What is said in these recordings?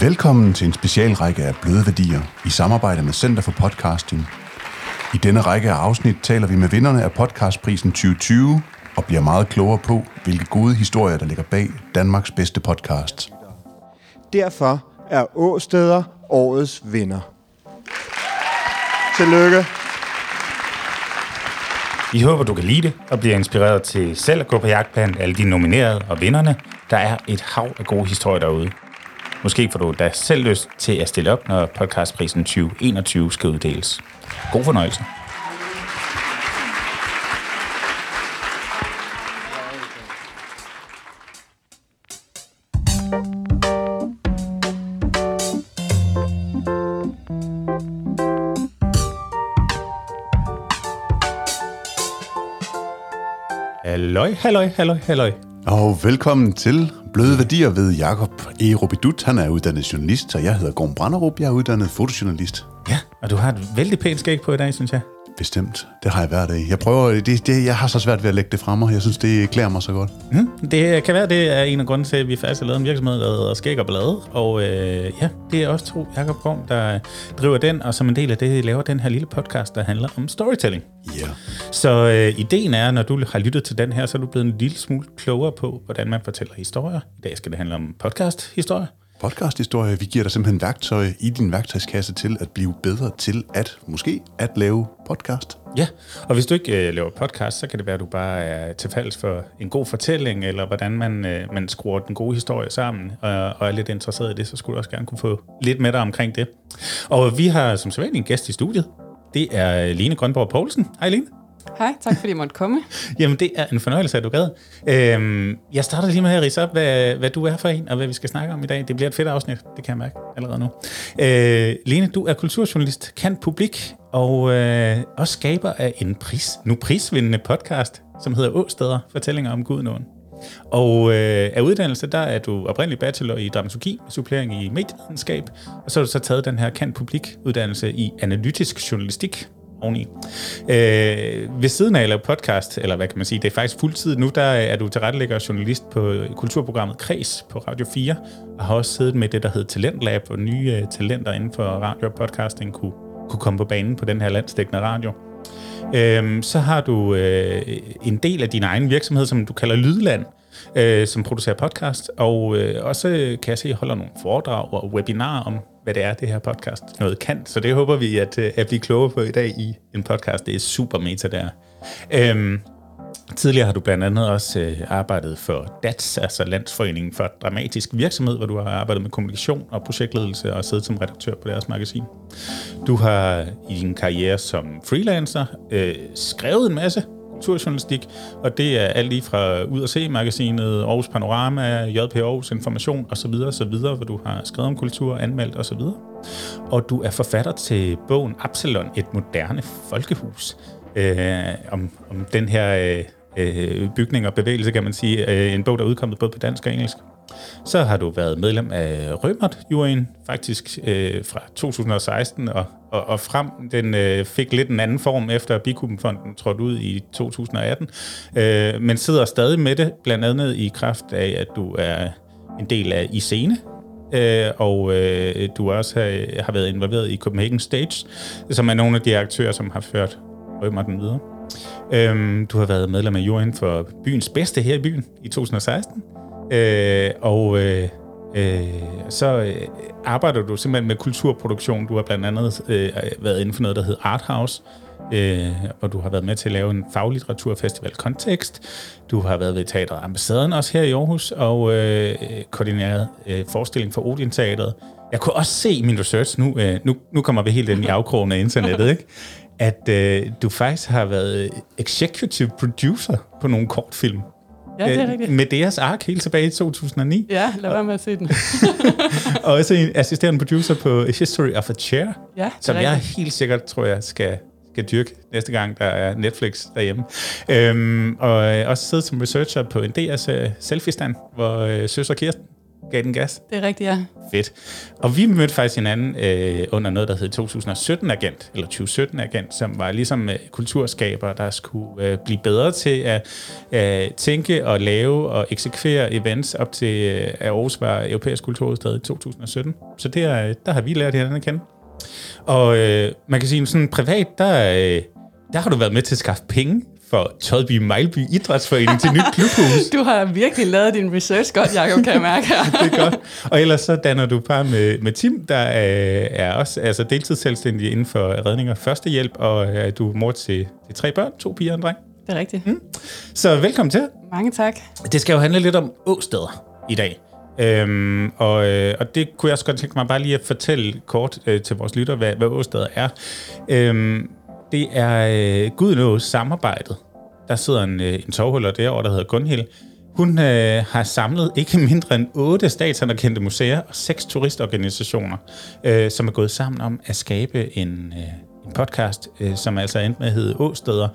Velkommen til en specialrække af Bløde Værdier i samarbejde med Center for Podcasting. I denne række af afsnit taler vi med vinderne af podcastprisen 2020 og bliver meget klogere på, hvilke gode historier, der ligger bag Danmarks bedste podcast. Derfor er Åsteder årets vinder. Tillykke. Vi håber, du kan lide det og bliver inspireret til selv at gå på jagt blandt alle de nominerede og vinderne. Der er et hav af gode historier derude. Måske får du da selv lyst til at stille op, når podcastprisen 2021 skal uddeles. God fornøjelse. Halløj, halløj, halløj, halløj. Og velkommen til Bløde Værdier ved Jakob E. Robidut. Han er uddannet journalist, og jeg hedder Gorm Branderup. Jeg er uddannet fotojournalist. Ja, og du har et vældig pænt skæg på i dag, synes jeg. Bestemt. Det har jeg hver dag. Jeg prøver, det, det, jeg har så svært ved at lægge det frem, og jeg synes, det klæder mig så godt. Mm, det kan være, det er en af grunden til, at vi faktisk har lavet en virksomhed, der hedder Skæg og Blade. Og øh, ja, det er også to Jakob Gorm, der driver den, og som en del af det laver den her lille podcast, der handler om storytelling. Ja. Så øh, ideen er, når du har lyttet til den her, så er du blevet en lille smule klogere på, hvordan man fortæller historier. I dag skal det handle om podcast-historier. Podcasthistorie, vi giver dig simpelthen værktøj i din værktøjskasse til at blive bedre til at, måske, at lave podcast. Ja, og hvis du ikke øh, laver podcast, så kan det være, at du bare er tilfalds for en god fortælling, eller hvordan man, øh, man skruer den gode historie sammen, og, og er lidt interesseret i det, så skulle du også gerne kunne få lidt med dig omkring det. Og vi har som sædvanlig en gæst i studiet. Det er øh, Line Grønborg Poulsen. Hej Line. Hej, tak fordi jeg måtte komme. Jamen, det er en fornøjelse, at du gad. Øhm, jeg starter lige med at rise op, hvad, hvad du er for en, og hvad vi skal snakke om i dag. Det bliver et fedt afsnit, det kan jeg mærke allerede nu. Øh, Lene, du er kulturjournalist, kan publik, og øh, også skaber af en pris, nu prisvindende podcast, som hedder Åsteder, fortællinger om Gudnåen. Og øh, af uddannelse, der er du oprindelig bachelor i dramaturgi, supplering i medievidenskab, og så har du så taget den her kan publik uddannelse i analytisk journalistik, oveni. Øh, ved siden af at lave podcast, eller hvad kan man sige, det er faktisk fuldtid nu, der er du tilrettelægger og journalist på kulturprogrammet Kreds på Radio 4, og har også siddet med det, der hedder Talentlab, hvor nye øh, talenter inden for radio og podcasting kunne, kunne komme på banen på den her landstækkende radio. Øh, så har du øh, en del af din egen virksomhed, som du kalder Lydland, øh, som producerer podcast, og øh, også kan jeg se, holder nogle foredrag og webinarer om, hvad det er, det her podcast noget kan. Så det håber vi at, øh, at blive klogere på i dag i en podcast. Det er super meta der. Øhm, tidligere har du blandt andet også øh, arbejdet for DATS, altså Landsforeningen for Dramatisk Virksomhed, hvor du har arbejdet med kommunikation og projektledelse og siddet som redaktør på deres magasin. Du har i din karriere som freelancer øh, skrevet en masse kulturjournalistik, og det er alt lige fra Ud og Se-magasinet, Aarhus Panorama, JP Aarhus Information osv., osv., hvor du har skrevet om kultur, anmeldt osv. Og du er forfatter til bogen Absalon, et moderne folkehus, øh, om, om den her øh, øh, bygning og bevægelse, kan man sige. Øh, en bog, der er udkommet både på dansk og engelsk. Så har du været medlem af Rømert-juryen, faktisk øh, fra 2016 og, og, og frem. Den øh, fik lidt en anden form efter Bikubenfonden trådte ud i 2018, øh, men sidder stadig med det, blandt andet i kraft af, at du er en del af ISCENE, øh, og øh, du også har, har været involveret i Copenhagen Stage, som er nogle af de aktører, som har ført den videre. Øhm, du har været medlem af juryen for byens bedste her i byen i 2016. Øh, og øh, øh, så øh, arbejder du simpelthen med kulturproduktion. Du har blandt andet øh, været inden for noget, der hedder Art House, øh, hvor du har været med til at lave en faglitteraturfestival Kontekst. Du har været ved Teatret Ambassaden også her i Aarhus, og øh, koordineret øh, forestilling for Odin Teatret. Jeg kunne også se i min research, nu, øh, nu, nu kommer vi helt ind i afkrogen af internettet, ikke? at øh, du faktisk har været executive producer på nogle kortfilm. Ja, det er rigtigt. Med deres ark helt tilbage i 2009. Ja, lad være med at se den. og også en assisterende producer på History of a Chair, Ja, som er jeg rigtigt. helt sikkert tror jeg skal, skal dyrke næste gang, der er Netflix derhjemme. Øhm, og øh, også siddet som researcher på en uh, selfie-stand, hvor øh, søster Kirsten gav den gas. Det er rigtigt, ja. Fedt. Og vi mødte faktisk hinanden øh, under noget, der hed 2017-agent, eller 2017-agent, som var ligesom øh, kulturskaber, der skulle øh, blive bedre til at øh, tænke og lave og eksekvere events op til, øh, at Aarhus var europæisk kulturhovedstad i 2017. Så der, der har vi lært hinanden at kende. Og øh, man kan sige, sådan privat, der, øh, der har du været med til at skaffe penge for Todby Mejlby Idrætsforening til nyt klubhus. Du har virkelig lavet din research godt, Jacob, kan jeg mærke her. det er godt. Og ellers så danner du par med, med Tim, der øh, er også altså deltidsselvstændig inden for redning og førstehjælp, og øh, du er mor til, til tre børn, to piger og en dreng. Det er rigtigt. Mm. Så velkommen til. Mange tak. Det skal jo handle lidt om åsteder i dag. Øhm, og, øh, og det kunne jeg også godt tænke mig bare lige at fortælle kort øh, til vores lytter, hvad, hvad åsteder er. Øhm, det er øh, Gudnås samarbejdet. Der sidder en, øh, en tovhuller derovre, der hedder Gunhild. Hun øh, har samlet ikke mindre end otte statsanerkendte museer og seks turistorganisationer, øh, som er gået sammen om at skabe en, øh, en podcast, øh, som altså endte med at hedde Åsteder.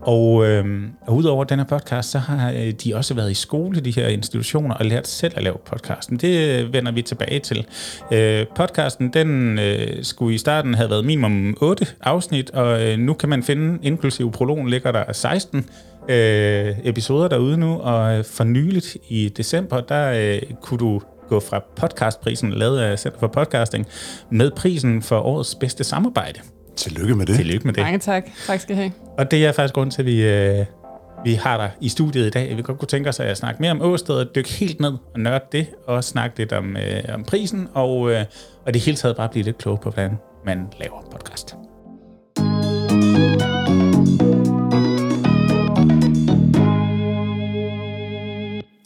Og, øh, og udover den her podcast, så har øh, de også været i skole, de her institutioner, og lært selv at lave podcasten. Det øh, vender vi tilbage til. Øh, podcasten, den øh, skulle i starten have været minimum 8 afsnit, og øh, nu kan man finde, inklusive prologen, ligger der 16 øh, episoder derude nu, og øh, for nyligt i december, der øh, kunne du gå fra podcastprisen, lavet af Center for Podcasting, med prisen for årets bedste samarbejde. Tillykke med det. Tillykke med det. Mange tak. Tak skal I have. Og det er faktisk grund til, at vi, øh, vi har dig i studiet i dag. Vi godt kunne tænke os at snakke mere om Åsted, dykke helt ned og nørde det, og snakke lidt om, øh, om prisen, og, øh, og det hele taget bare blive lidt klog på, hvordan man laver podcast.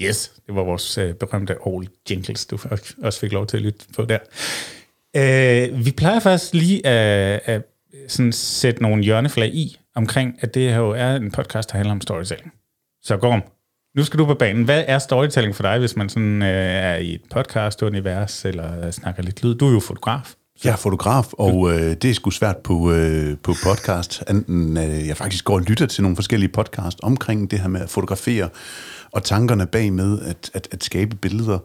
Yes, det var vores øh, berømte All Jingles, du også fik lov til at lytte på der. Øh, vi plejer faktisk lige at, at sådan sætte nogle hjørneflag i, omkring, at det her jo er en podcast, der handler om storytelling. Så Gorm, nu skal du på banen. Hvad er storytelling for dig, hvis man sådan øh, er i et podcast-univers, eller snakker lidt lyd? Du er jo fotograf. Jeg er fotograf, og øh, det er sgu svært på, øh, på podcast. Enten, øh, jeg faktisk går og lytter til nogle forskellige podcast omkring det her med at fotografere, og tankerne bag med at, at, at skabe billeder.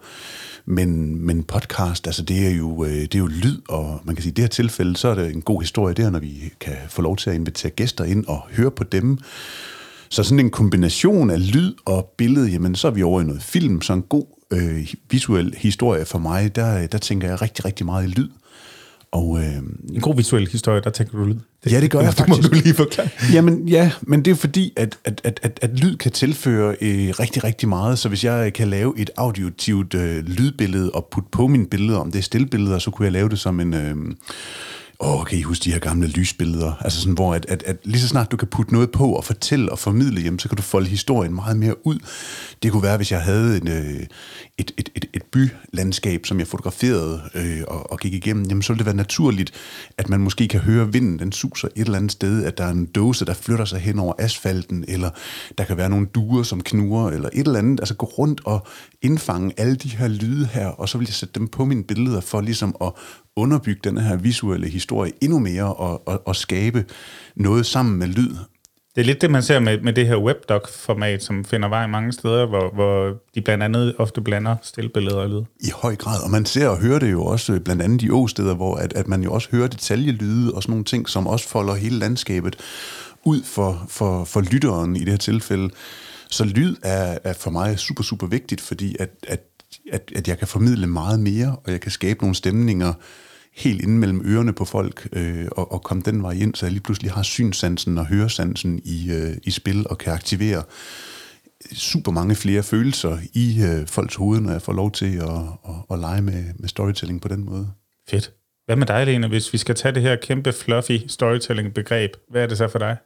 Men, men podcast, altså det er, jo, øh, det er jo lyd, og man kan sige, i det her tilfælde, så er det en god historie der, når vi kan få lov til at invitere gæster ind og høre på dem. Så sådan en kombination af lyd og billede, jamen så er vi over i noget film, så en god øh, visuel historie for mig, der, der tænker jeg rigtig, rigtig meget i lyd. Og, øh, en god visuel historie, der tænker du lyd. Det, ja, det gør jeg det faktisk. må du lige forklare. Jamen ja, men det er fordi, at, at, at, at, at lyd kan tilføre øh, rigtig, rigtig meget. Så hvis jeg kan lave et auditivt øh, lydbillede og putte på mine billeder, om det er stillbilleder, så kunne jeg lave det som en... Øh, Åh, oh, kan I huske de her gamle lysbilleder? Altså sådan, hvor at, at, at lige så snart du kan putte noget på og fortælle og formidle, jamen, så kan du folde historien meget mere ud. Det kunne være, hvis jeg havde en, øh, et, et, et, et bylandskab, som jeg fotograferede øh, og, og gik igennem, jamen så ville det være naturligt, at man måske kan høre vinden, den suser et eller andet sted, at der er en dåse, der flytter sig hen over asfalten, eller der kan være nogle duer, som knurrer, eller et eller andet. Altså gå rundt og indfange alle de her lyde her, og så vil jeg sætte dem på mine billeder for ligesom at underbygge den her visuelle historie endnu mere og, og, og skabe noget sammen med lyd. Det er lidt det, man ser med, med det her webdoc-format, som finder vej mange steder, hvor, hvor de blandt andet ofte blander stillbilleder og lyd. I høj grad, og man ser og hører det jo også blandt andet i åsteder, hvor at, at man jo også hører detaljelyde og sådan nogle ting, som også folder hele landskabet ud for, for, for lytteren i det her tilfælde. Så lyd er, er for mig super, super vigtigt, fordi at, at, at, at jeg kan formidle meget mere, og jeg kan skabe nogle stemninger, helt inden mellem ørerne på folk øh, og, og komme den vej ind, så jeg lige pludselig har synsansen og høresansen i, øh, i spil og kan aktivere super mange flere følelser i øh, folks hoved, når jeg får lov til at, at, at lege med, med storytelling på den måde. Fedt. Hvad med dig, Lene, hvis vi skal tage det her kæmpe fluffy storytelling-begreb? Hvad er det så for dig?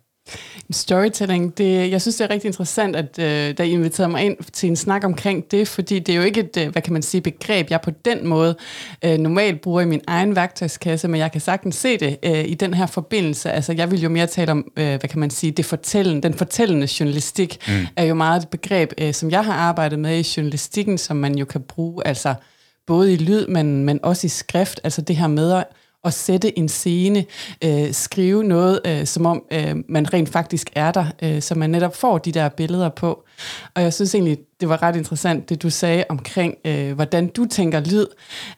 Storytelling, det, jeg synes, det er rigtig interessant, at øh, da I inviterede mig ind til en snak omkring det, fordi det er jo ikke et, øh, hvad kan man sige, begreb, jeg på den måde øh, normalt bruger i min egen værktøjskasse, men jeg kan sagtens se det øh, i den her forbindelse. Altså, jeg vil jo mere tale om, øh, hvad kan man sige, det fortællende, den fortællende journalistik, mm. er jo meget et begreb, øh, som jeg har arbejdet med i journalistikken, som man jo kan bruge, altså både i lyd, men, men også i skrift, altså det her med at at sætte en scene, øh, skrive noget, øh, som om øh, man rent faktisk er der, øh, så man netop får de der billeder på. Og jeg synes egentlig, det var ret interessant, det du sagde omkring, øh, hvordan du tænker lyd,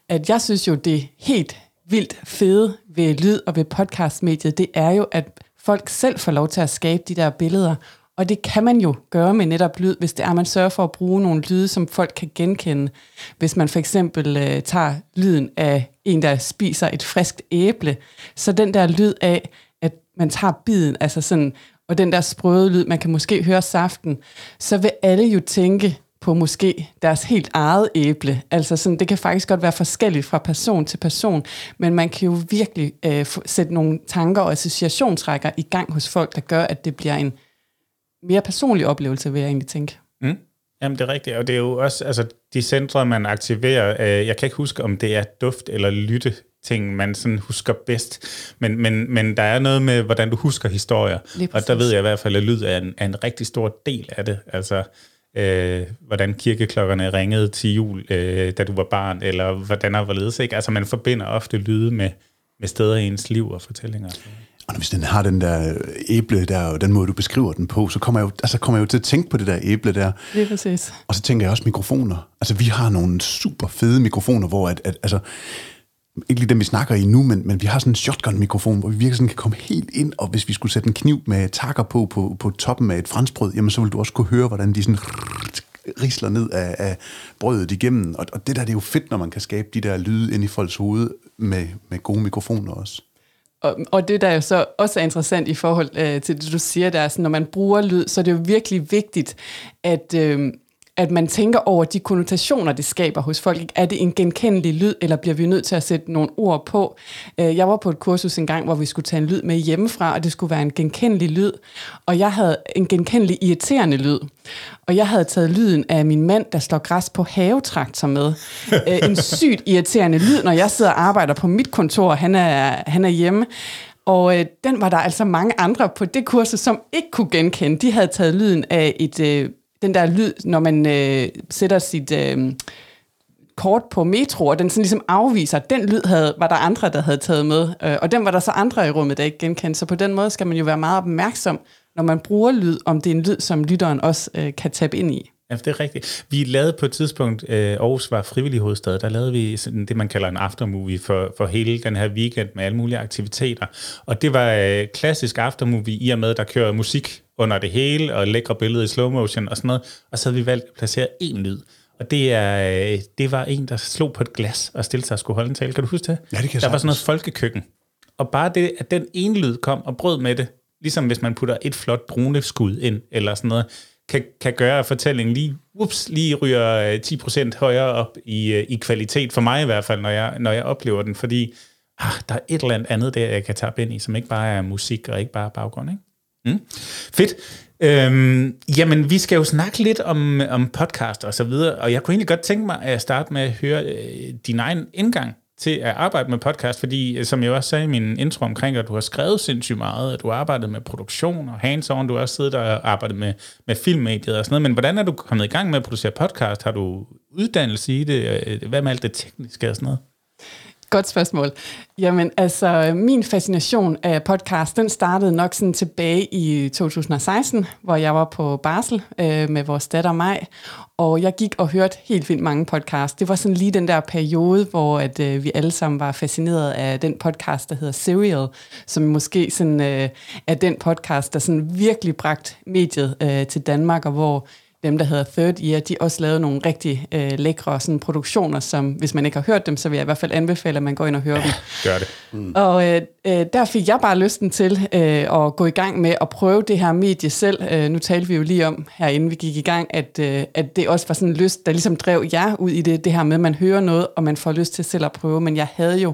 at jeg synes jo, det helt vildt fede ved lyd og ved podcastmediet, det er jo, at folk selv får lov til at skabe de der billeder, og det kan man jo gøre med netop lyd, hvis det er, at man sørger for at bruge nogle lyde, som folk kan genkende. Hvis man for eksempel øh, tager lyden af en, der spiser et friskt æble, så den der lyd af, at man tager biden, altså sådan, og den der sprøde lyd, man kan måske høre saften, så vil alle jo tænke på måske deres helt eget æble. Altså sådan, det kan faktisk godt være forskelligt fra person til person, men man kan jo virkelig øh, sætte nogle tanker og associationsrækker i gang hos folk, der gør, at det bliver en mere personlig oplevelse, vil jeg egentlig tænke. Mm. Jamen, det er rigtigt, og det er jo også, altså, de centre, man aktiverer, øh, jeg kan ikke huske, om det er duft eller lytte ting, man sådan husker bedst, men, men, men der er noget med, hvordan du husker historier, og der ved jeg i hvert fald, at lyd er en, er en rigtig stor del af det, altså, øh, hvordan kirkeklokkerne ringede til jul, øh, da du var barn, eller hvordan der var ledes, ikke? Altså, man forbinder ofte lyde med, med steder i ens liv og fortællinger. Og hvis den har den der æble der, og den måde, du beskriver den på, så kommer jeg jo, altså kommer jeg jo til at tænke på det der æble der. Det er præcis. Og så tænker jeg også mikrofoner. Altså, vi har nogle super fede mikrofoner, hvor at, at altså, ikke lige dem, vi snakker i nu, men, men vi har sådan en shotgun-mikrofon, hvor vi virkelig sådan kan komme helt ind, og hvis vi skulle sætte en kniv med takker på, på, på toppen af et franskbrød, jamen så vil du også kunne høre, hvordan de sådan risler ned af, af brødet igennem. Og, og det der, det er jo fedt, når man kan skabe de der lyde ind i folks hoved med, med gode mikrofoner også. Og, og det, der jo så også er interessant i forhold øh, til det, du siger, der er sådan, når man bruger lyd, så er det jo virkelig vigtigt, at, øh, at man tænker over de konnotationer, det skaber hos folk. Er det en genkendelig lyd, eller bliver vi nødt til at sætte nogle ord på? Øh, jeg var på et kursus en gang, hvor vi skulle tage en lyd med hjemmefra, og det skulle være en genkendelig lyd. Og jeg havde en genkendelig irriterende lyd. Og jeg havde taget lyden af min mand, der slår græs på havetraktor med. Øh, en sygt irriterende lyd, når jeg sidder og arbejder på mit kontor, og han er, han er hjemme. Og øh, den var der altså mange andre på det kursus, som ikke kunne genkende. De havde taget lyden af et øh, den der lyd, når man øh, sætter sit øh, kort på metro, og den sådan ligesom afviser, den lyd havde, var der andre, der havde taget med, øh, og den var der så andre i rummet, der ikke genkendte. Så på den måde skal man jo være meget opmærksom, når man bruger lyd, om det er en lyd, som lytteren også øh, kan tabe ind i. Ja, det er rigtigt. Vi lavede på et tidspunkt, øh, Aarhus var frivillig hovedstad, der lavede vi sådan det, man kalder en aftermovie for, for hele den her weekend med alle mulige aktiviteter. Og det var øh, klassisk aftermovie i og med, der kører musik under det hele, og lækre billeder i slow motion og sådan noget. Og så havde vi valgt at placere én lyd. Og det, er, øh, det var en, der slog på et glas og stillede sig og skulle holde en tale. Kan du huske det? Ja, det kan Der var sådan noget folkekøkken. Og bare det, at den ene lyd kom og brød med det, ligesom hvis man putter et flot droneskud ind, eller sådan noget, kan, kan gøre, at fortællingen lige, ups, lige ryger øh, 10% højere op i, øh, i kvalitet, for mig i hvert fald, når jeg, når jeg oplever den, fordi ah, der er et eller andet der, jeg kan tage ind i, som ikke bare er musik og ikke bare baggrund. Ikke? Mm. Fedt. Øhm, jamen, vi skal jo snakke lidt om, om podcast og så videre, og jeg kunne egentlig godt tænke mig at starte med at høre øh, din egen indgang til at arbejde med podcast, fordi øh, som jeg også sagde i min intro omkring, at du har skrevet sindssygt meget, at du har arbejdet med produktion og hands-on, du har også siddet og arbejdet med, med filmmediet og sådan noget, men hvordan er du kommet i gang med at producere podcast? Har du uddannelse i det? Øh, øh, hvad med alt det tekniske og sådan noget? Godt spørgsmål. Jamen, altså, min fascination af podcast, den startede nok sådan tilbage i 2016, hvor jeg var på barsel øh, med vores datter Maj, og jeg gik og hørte helt vildt mange podcasts. Det var sådan lige den der periode, hvor at, øh, vi alle sammen var fascineret af den podcast, der hedder Serial, som måske sådan, øh, er den podcast, der sådan virkelig bragt mediet øh, til Danmark, og hvor dem, der hedder Third Year, de også lavet nogle rigtig øh, lækre sådan, produktioner, som hvis man ikke har hørt dem, så vil jeg i hvert fald anbefale, at man går ind og hører ja, dem. Gør det. Mm. Og øh, øh, der fik jeg bare lysten til øh, at gå i gang med at prøve det her medie selv. Øh, nu talte vi jo lige om, herinde vi gik i gang, at, øh, at det også var sådan en lyst, der ligesom drev jer ud i det, det her med, at man hører noget, og man får lyst til selv at prøve. Men jeg havde jo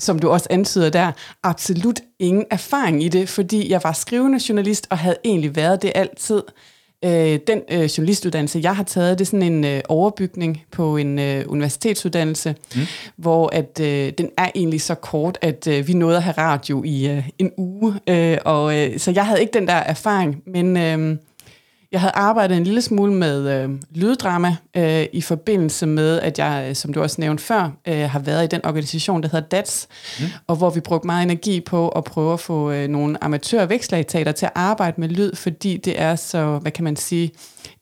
som du også antyder der, absolut ingen erfaring i det, fordi jeg var skrivende journalist og havde egentlig været det altid. Øh, den øh, journalistuddannelse, jeg har taget, det er sådan en øh, overbygning på en øh, universitetsuddannelse, mm. hvor at øh, den er egentlig så kort, at øh, vi nåede at have radio i øh, en uge. Øh, og øh, Så jeg havde ikke den der erfaring, men øh, Jeg havde arbejdet en lille smule med øh, lyddrama øh, i forbindelse med, at jeg, øh, som du også nævnte før, øh, har været i den organisation, der hedder DATS, mm. og hvor vi brugte meget energi på at prøve at få øh, nogle amatør vækslagteater til at arbejde med lyd, fordi det er så, hvad kan man sige,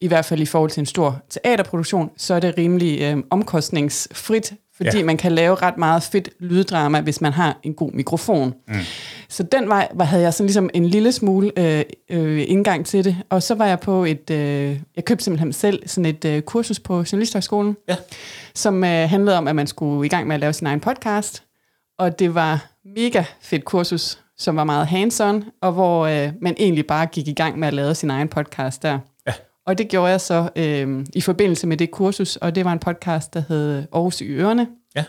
i hvert fald i forhold til en stor teaterproduktion, så er det rimelig øh, omkostningsfrit fordi ja. man kan lave ret meget fedt lyddrama, hvis man har en god mikrofon. Mm. Så den vej var, havde jeg sådan ligesom en lille smule øh, øh, indgang til det. Og så var jeg på et, øh, jeg købte simpelthen selv sådan et øh, kursus på Journalisthøjskolen, ja. som øh, handlede om, at man skulle i gang med at lave sin egen podcast. Og det var mega fedt kursus, som var meget hands-on, og hvor øh, man egentlig bare gik i gang med at lave sin egen podcast der. Og det gjorde jeg så øh, i forbindelse med det kursus, og det var en podcast, der hed Aarhus i Ørene, ja.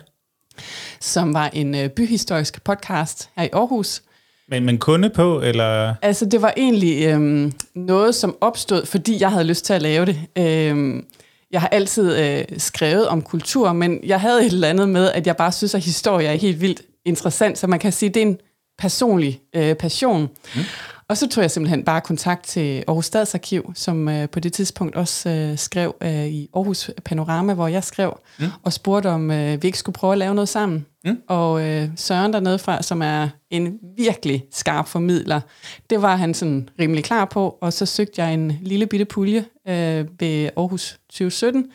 som var en øh, byhistorisk podcast her i Aarhus. Men, men kunde på, eller? Altså, det var egentlig øh, noget, som opstod, fordi jeg havde lyst til at lave det. Øh, jeg har altid øh, skrevet om kultur, men jeg havde et eller andet med, at jeg bare synes, at historie er helt vildt interessant, så man kan sige, at det er en personlig øh, passion. Mm. Og så tog jeg simpelthen bare kontakt til Aarhus Stadsarkiv, som øh, på det tidspunkt også øh, skrev øh, i Aarhus Panorama, hvor jeg skrev, mm. og spurgte, om øh, vi ikke skulle prøve at lave noget sammen. Mm. Og øh, Søren dernede fra, som er en virkelig skarp formidler, det var han sådan rimelig klar på, og så søgte jeg en lille bitte pulje øh, ved Aarhus 2017,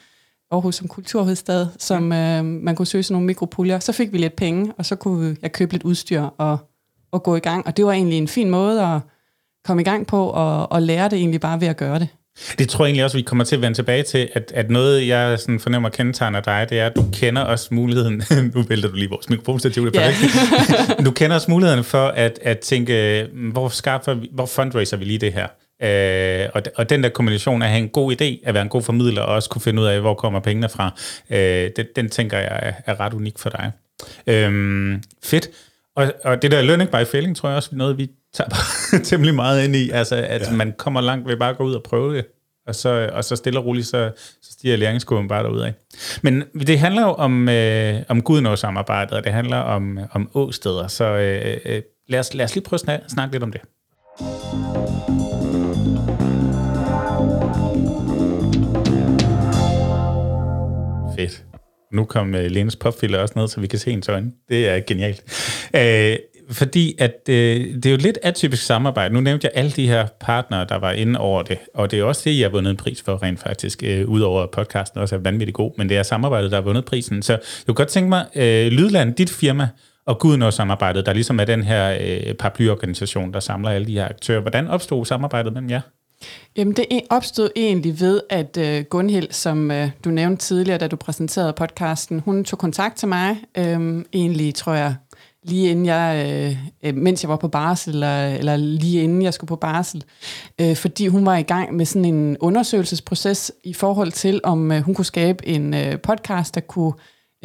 Aarhus som kulturhovedstad, som øh, man kunne søge sådan nogle mikropuljer. Så fik vi lidt penge, og så kunne jeg købe lidt udstyr og, og gå i gang. Og det var egentlig en fin måde at komme i gang på og, og lære det egentlig bare ved at gøre det. Det tror jeg egentlig også, vi kommer til at vende tilbage til, at, at noget, jeg sådan fornemmer kendetegner dig, det er, at du kender også muligheden, nu vælter du lige vores mikrofonstativ, det er yeah. du kender også muligheden for at, at tænke, hvor skaffer vi, hvor fundraiser vi lige det her? Øh, og, og den der kombination af at have en god idé, at være en god formidler, og også kunne finde ud af, hvor kommer pengene fra, øh, den, den tænker jeg er, er ret unik for dig. Øh, fedt. Og, og det der learning by failing, tror jeg også er noget, vi tager temmelig meget ind i. Altså, at ja. man kommer langt ved bare at gå ud og prøve det. Og så, og så stille og roligt, så, så stiger læringskurven bare derudad. Men det handler jo om, øh, om Gudnå-samarbejdet, og det handler om, om åsteder. Så øh, øh, lad, os, lad os lige prøve at snakke, snakke lidt om det. Fedt. Nu kom øh, Lenes popfilter også ned, så vi kan se hendes øjne. Det er genialt. Øh, fordi at øh, det er jo lidt atypisk samarbejde. Nu nævnte jeg alle de her partnere, der var inde over det, og det er også det, jeg har vundet en pris for rent faktisk, øh, udover at podcasten også er vanvittigt god, men det er samarbejdet, der har vundet prisen. Så jeg kunne godt tænke mig, øh, Lydland, dit firma, og Guden samarbejdet, der ligesom er den her øh, paraplyorganisation, der samler alle de her aktører. Hvordan opstod samarbejdet mellem jer? Jamen, det e- opstod egentlig ved, at øh, Gunhild, som øh, du nævnte tidligere, da du præsenterede podcasten, hun tog kontakt til mig, øh, egentlig, tror jeg, lige inden jeg, uh, mens jeg var på barsel, eller, eller lige inden jeg skulle på barsel, uh, fordi hun var i gang med sådan en undersøgelsesproces i forhold til, om uh, hun kunne skabe en uh, podcast, der kunne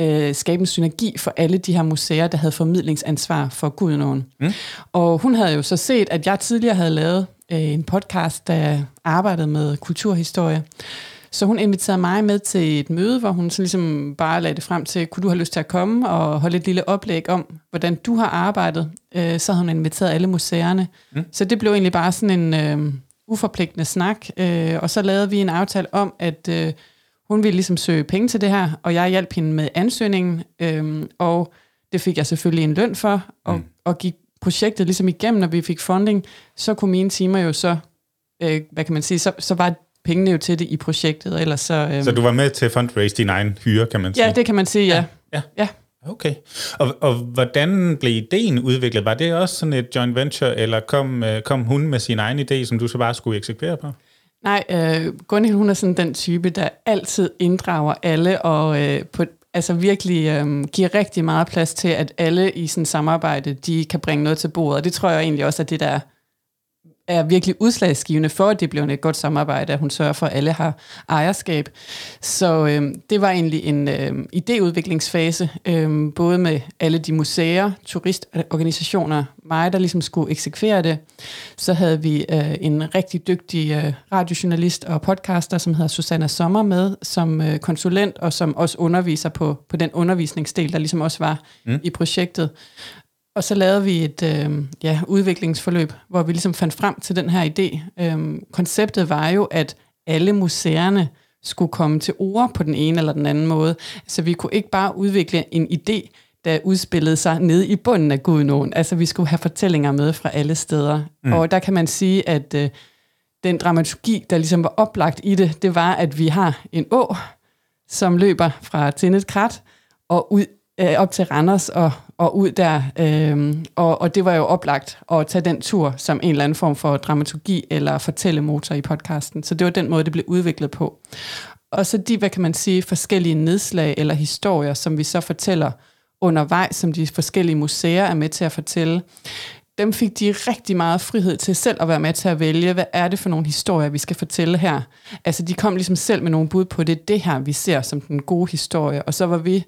uh, skabe en synergi for alle de her museer, der havde formidlingsansvar for Gudnåen. Mm. Og hun havde jo så set, at jeg tidligere havde lavet øh, en podcast, der arbejdede med kulturhistorie. Så hun inviterede mig med til et møde, hvor hun så ligesom bare lagde det frem til, kunne du have lyst til at komme og holde et lille oplæg om, hvordan du har arbejdet. Øh, så havde hun inviteret alle museerne. Mm. Så det blev egentlig bare sådan en øh, uforpligtende snak. Øh, og så lavede vi en aftale om, at øh, hun ville ligesom søge penge til det her, og jeg hjalp hende med ansøgningen. Øh, og det fik jeg selvfølgelig en løn for, og, mm. og gik projektet ligesom igennem, når vi fik funding, så kunne mine timer jo så, øh, hvad kan man sige, så, så var pengene jo til det i projektet. Og ellers så, øh, så du var med til at fundraise din egen hyre, kan man sige? Ja, det kan man sige, ja. ja. ja. Okay. Og, og hvordan blev ideen udviklet? Var det også sådan et joint venture, eller kom, øh, kom hun med sin egen idé, som du så bare skulle eksekvere på? Nej, øh, Gunhild, hun er sådan den type, der altid inddrager alle, og øh, på, altså virkelig øhm, giver rigtig meget plads til, at alle i sådan samarbejde, de kan bringe noget til bordet. Og det tror jeg egentlig også, at det der er virkelig udslagsgivende for, at det bliver et godt samarbejde, at hun sørger for, at alle har ejerskab. Så øh, det var egentlig en øh, idéudviklingsfase, øh, både med alle de museer, turistorganisationer, mig, der ligesom skulle eksekvere det. Så havde vi øh, en rigtig dygtig øh, radiojournalist og podcaster, som hedder Susanna Sommer med, som øh, konsulent, og som også underviser på, på den undervisningsdel, der ligesom også var mm. i projektet. Og så lavede vi et øh, ja, udviklingsforløb, hvor vi ligesom fandt frem til den her idé. Øh, konceptet var jo, at alle museerne skulle komme til ord på den ene eller den anden måde. Så vi kunne ikke bare udvikle en idé, der udspillede sig nede i bunden af Gudnåen. Altså vi skulle have fortællinger med fra alle steder. Mm. Og der kan man sige, at øh, den dramaturgi, der ligesom var oplagt i det, det var, at vi har en å, som løber fra Tinnet Krat og ud øh, op til Randers og, og ud der. Øh, og, og det var jo oplagt at tage den tur som en eller anden form for dramaturgi eller fortællemotor i podcasten. Så det var den måde, det blev udviklet på. Og så de, hvad kan man sige, forskellige nedslag eller historier, som vi så fortæller undervejs, som de forskellige museer er med til at fortælle dem fik de rigtig meget frihed til selv at være med til at vælge, hvad er det for nogle historier, vi skal fortælle her. Altså, de kom ligesom selv med nogle bud på, det det her, vi ser som den gode historie, og så var vi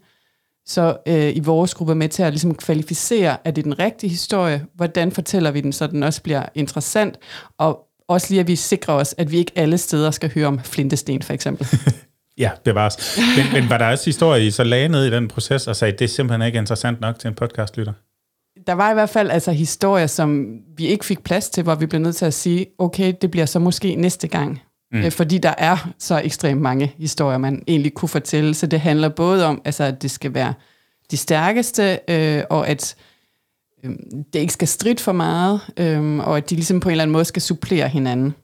så øh, i vores gruppe med til at ligesom kvalificere, er det den rigtige historie, hvordan fortæller vi den, så den også bliver interessant, og også lige, at vi sikrer os, at vi ikke alle steder skal høre om flintesten, for eksempel. ja, det var også. Men, men var der også historie, I så lagde ned i den proces, og sagde, det er simpelthen ikke interessant nok til en podcastlytter? der var i hvert fald altså historier, som vi ikke fik plads til, hvor vi blev nødt til at sige, okay, det bliver så måske næste gang. Mm. Øh, fordi der er så ekstremt mange historier, man egentlig kunne fortælle. Så det handler både om, altså, at det skal være de stærkeste, øh, og at øh, det ikke skal stride for meget, øh, og at de ligesom på en eller anden måde skal supplere hinanden.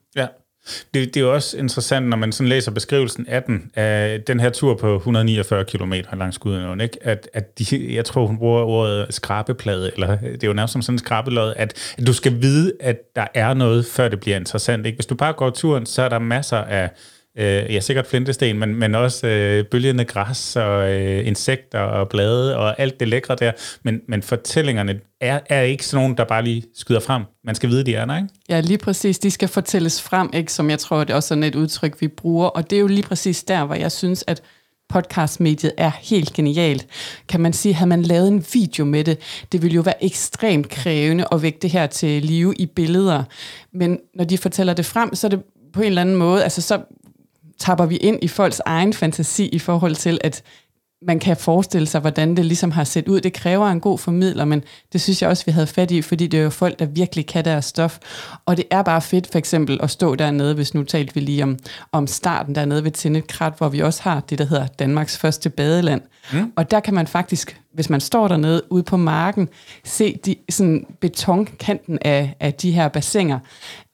Det, det er jo også interessant, når man sådan læser beskrivelsen af den, af den her tur på 149 km langs Gudenåen, ikke? At, at de, jeg tror, hun bruger ordet skrabeplade, eller det er jo nærmest som sådan en skrabelod, at, at du skal vide, at der er noget, før det bliver interessant. Ikke? Hvis du bare går turen, så er der masser af øh, ja, sikkert flintesten, men, men også øh, bølgende græs og øh, insekter og blade og alt det lækre der. Men, men fortællingerne er, er ikke sådan nogen, der bare lige skyder frem. Man skal vide, de er der, ikke? Ja, lige præcis. De skal fortælles frem, ikke? som jeg tror, det er også sådan et udtryk, vi bruger. Og det er jo lige præcis der, hvor jeg synes, at podcastmediet er helt genialt. Kan man sige, havde man lavet en video med det, det ville jo være ekstremt krævende at vække det her til live i billeder. Men når de fortæller det frem, så er det på en eller anden måde, altså så tapper vi ind i folks egen fantasi i forhold til, at man kan forestille sig, hvordan det ligesom har set ud. Det kræver en god formidler, men det synes jeg også, vi havde fat i, fordi det er jo folk, der virkelig kan deres stof. Og det er bare fedt for eksempel at stå dernede, hvis nu talte vi lige om, om starten dernede ved Tinnet Krat, hvor vi også har det, der hedder Danmarks første badeland. Mm. Og der kan man faktisk, hvis man står dernede ude på marken, se de, sådan betonkanten af, af de her bassiner.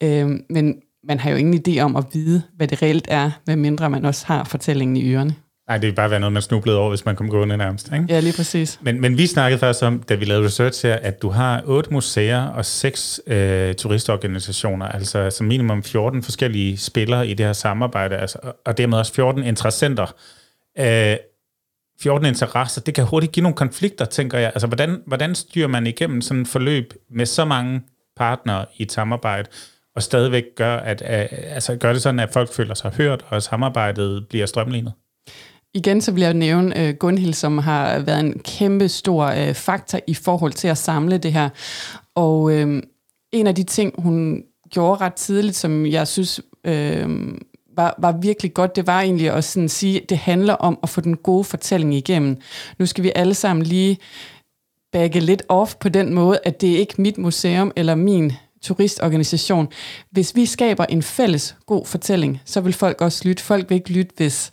Øhm, men man har jo ingen idé om at vide, hvad det reelt er, medmindre man også har fortællingen i ørerne. Nej, det er bare være noget, man snublede over, hvis man kom gående nærmest. Ikke? Ja, lige præcis. Men, men vi snakkede først om, da vi lavede research her, at du har otte museer og seks øh, turistorganisationer, altså som minimum 14 forskellige spillere i det her samarbejde, altså, og dermed også 14 interessenter. Øh, 14 interesser, det kan hurtigt give nogle konflikter, tænker jeg. Altså, hvordan, hvordan styrer man igennem sådan et forløb med så mange partnere i et samarbejde? Og stadigvæk gør, at, altså gør det sådan, at folk føler sig hørt, og samarbejdet bliver strømlignet? Igen så vil jeg nævne uh, Gunhild, som har været en kæmpe stor uh, faktor i forhold til at samle det her. Og uh, en af de ting, hun gjorde ret tidligt, som jeg synes uh, var, var virkelig godt, det var egentlig at sådan sige, at det handler om at få den gode fortælling igennem. Nu skal vi alle sammen lige bagge lidt off på den måde, at det er ikke mit museum eller min turistorganisation. Hvis vi skaber en fælles god fortælling, så vil folk også lytte. Folk vil ikke lytte, hvis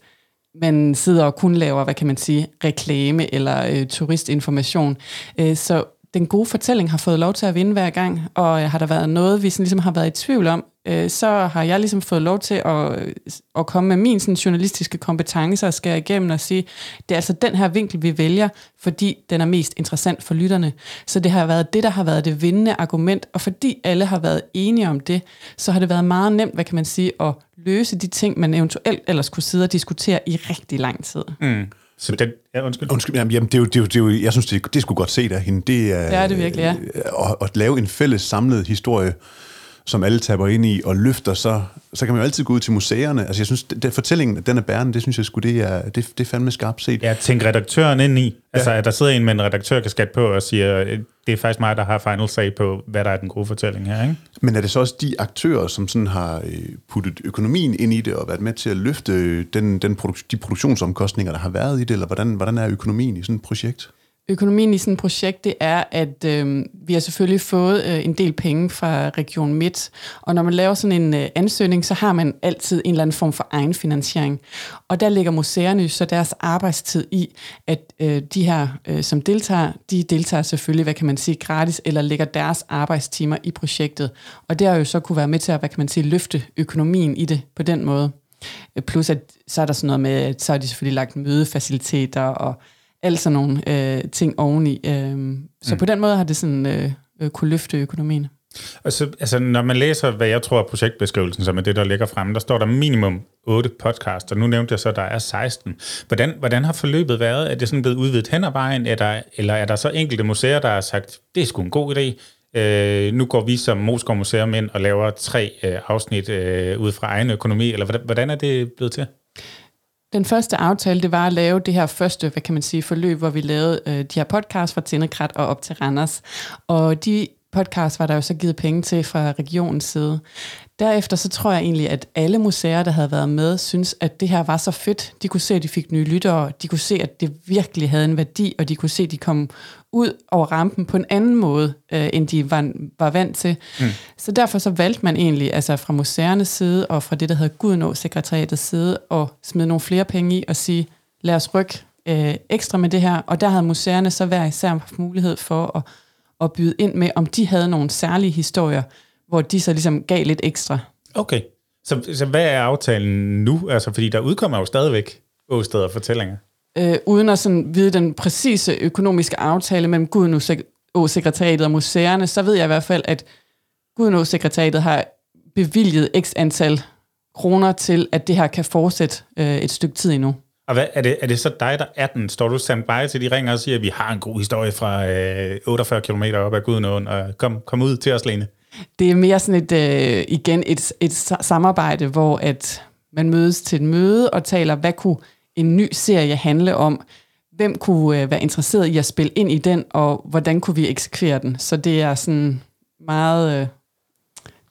man sidder og kun laver, hvad kan man sige, reklame eller øh, turistinformation. Øh, så den gode fortælling har fået lov til at vinde hver gang, og øh, har der været noget, vi sådan ligesom har været i tvivl om, øh, så har jeg ligesom fået lov til at, øh, at komme med min sådan, journalistiske kompetence og skære igennem og sige, det er altså den her vinkel, vi vælger, fordi den er mest interessant for lytterne. Så det har været det, der har været det vindende argument, og fordi alle har været enige om det, så har det været meget nemt, hvad kan man sige, at løse de ting, man eventuelt ellers kunne sidde og diskutere i rigtig lang tid. Mm. Så den, ja, undskyld. Undskyld, jamen, jamen det, er jo, det, er jo, det er jo, jeg synes, det, det skulle godt se af hende. Det er, det er det virkelig, ja. At, at lave en fælles samlet historie, som alle taber ind i og løfter, så, så kan man jo altid gå ud til museerne. Altså jeg synes, den fortællingen, den er bærende, det synes jeg skulle det er, det, det er fandme skarpt set. Ja, tænk redaktøren ind i. Altså, ja. at der sidder en med en redaktørkasket på og siger, det er faktisk mig, der har final say på, hvad der er den gode fortælling her, ikke? Men er det så også de aktører, som sådan har øh, puttet økonomien ind i det og været med til at løfte den, den produ- de produktionsomkostninger, der har været i det, eller hvordan, hvordan er økonomien i sådan et projekt? Økonomien i sådan et projekt, det er, at øh, vi har selvfølgelig fået øh, en del penge fra Region Midt, og når man laver sådan en øh, ansøgning, så har man altid en eller anden form for egenfinansiering. Og der ligger museerne så deres arbejdstid i, at øh, de her, øh, som deltager, de deltager selvfølgelig, hvad kan man sige, gratis, eller lægger deres arbejdstimer i projektet. Og det har jo så kunne være med til at, hvad kan man sige, løfte økonomien i det på den måde. Øh, plus at så er der sådan noget med, at så har de selvfølgelig lagt mødefaciliteter og alt sådan nogle øh, ting oveni. Øh, så mm. på den måde har det sådan øh, øh, kunne løfte økonomien. Og så, altså, når man læser, hvad jeg tror er projektbeskrivelsen, som er det, der ligger fremme, der står der minimum 8 podcasts, og nu nævnte jeg så, at der er 16. Hvordan, hvordan har forløbet været? Er det sådan blevet udvidet hen ad vejen, er der, eller er der så enkelte museer, der har sagt, det er sgu en god idé, Øh, nu går vi som Moskov Museum ind og laver tre øh, afsnit øh, ud fra egen økonomi, eller hvordan, hvordan er det blevet til? Den første aftale, det var at lave det her første, hvad kan man sige, forløb, hvor vi lavede øh, de her podcasts fra Tindekrat og op til Randers. Og de podcasts var der jo så givet penge til fra regionens side. Derefter så tror jeg egentlig, at alle museer, der havde været med, synes, at det her var så fedt. De kunne se, at de fik nye lyttere, de kunne se, at det virkelig havde en værdi, og de kunne se, at de kom ud over rampen på en anden måde, øh, end de var, var vant til. Mm. Så derfor så valgte man egentlig, altså fra museernes side, og fra det, der hedder Gudnå-sekretariatets side, at smide nogle flere penge i og sige, lad os rykke øh, ekstra med det her. Og der havde museerne så hver især haft mulighed for at, at byde ind med, om de havde nogle særlige historier, hvor de så ligesom gav lidt ekstra. Okay. Så, så hvad er aftalen nu? Altså, fordi der udkommer jo stadigvæk åsteder og fortællinger. Øh, uden at sådan vide den præcise økonomiske aftale mellem Gudnå-sekretariatet og museerne, så ved jeg i hvert fald, at Gudnå-sekretariatet har bevilget x antal kroner til, at det her kan fortsætte øh, et stykke tid endnu. Og hvad, er, det, er det så dig, der er den? Står du standby til de ringer og siger, at vi har en god historie fra øh, 48 km op ad Gudnåen, og kom, kom ud til os, Lene? Det er mere sådan et, øh, igen et, et samarbejde, hvor at man mødes til et møde og taler, hvad kunne en ny serie handle om? Hvem kunne øh, være interesseret i at spille ind i den, og hvordan kunne vi eksekvere den? Så det er sådan meget... Øh,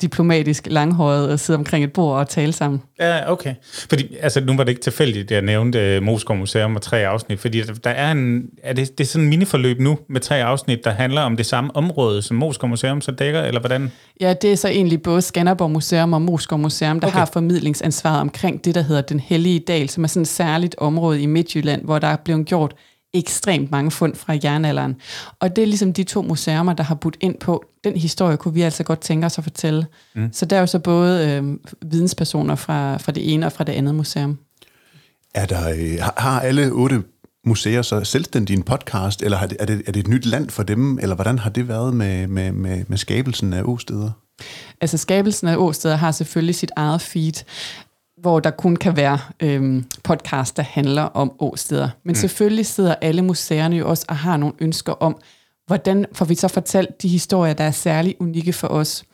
diplomatisk langhåret og sidde omkring et bord og tale sammen. Ja, okay. Fordi, altså, nu var det ikke tilfældigt, at jeg nævnte uh, Moskov Museum og tre afsnit, fordi der er en, er det, det er sådan en miniforløb nu med tre afsnit, der handler om det samme område, som Moskov Museum så dækker, eller hvordan? Ja, det er så egentlig både Skanderborg Museum og Moskov Museum, der okay. har formidlingsansvaret omkring det, der hedder Den Hellige Dal, som er sådan et særligt område i Midtjylland, hvor der er blevet gjort ekstremt mange fund fra jernalderen. Og det er ligesom de to museer, der har budt ind på, den historie kunne vi altså godt tænke os at fortælle. Mm. Så der er jo så både øh, videnspersoner fra, fra det ene og fra det andet museum. Er der, øh, har alle otte museer så selvstændig en podcast, eller er det, er, det, er det et nyt land for dem, eller hvordan har det været med, med, med, med skabelsen af åsteder? Altså skabelsen af åsteder har selvfølgelig sit eget feed, hvor der kun kan være øhm, podcast, der handler om åsteder. Men mm. selvfølgelig sidder alle museerne jo også og har nogle ønsker om, hvordan får vi så fortalt de historier, der er særlig unikke for os.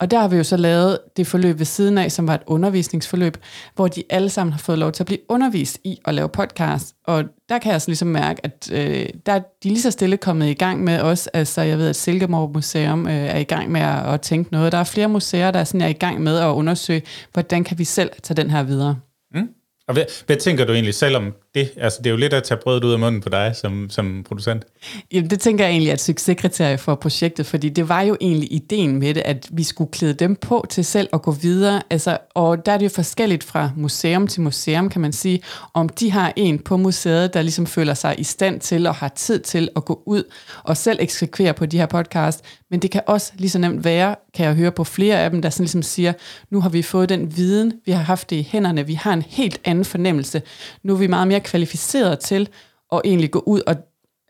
Og der har vi jo så lavet det forløb ved siden af, som var et undervisningsforløb, hvor de alle sammen har fået lov til at blive undervist i at lave podcast. Og der kan jeg så ligesom mærke, at øh, der er de lige så stille kommet i gang med os. Altså jeg ved, at Silkeborg Museum øh, er i gang med at, at tænke noget. Der er flere museer, der er, sådan, er i gang med at undersøge, hvordan kan vi selv tage den her videre. Mm. Og hvad, hvad tænker du egentlig selv om det? Altså, det er jo lidt at tage brødet ud af munden på dig som, som producent. Jamen, det tænker jeg egentlig er et succeskriterie for projektet, fordi det var jo egentlig ideen med det, at vi skulle klæde dem på til selv at gå videre. Altså, og der er det jo forskelligt fra museum til museum, kan man sige, om de har en på museet, der ligesom føler sig i stand til og har tid til at gå ud og selv eksekvere på de her podcast. Men det kan også lige så nemt være, kan jeg høre på flere af dem, der sådan ligesom siger, nu har vi fået den viden, vi har haft det i hænderne, vi har en helt anden fornemmelse. Nu er vi meget mere kvalificeret til at egentlig gå ud og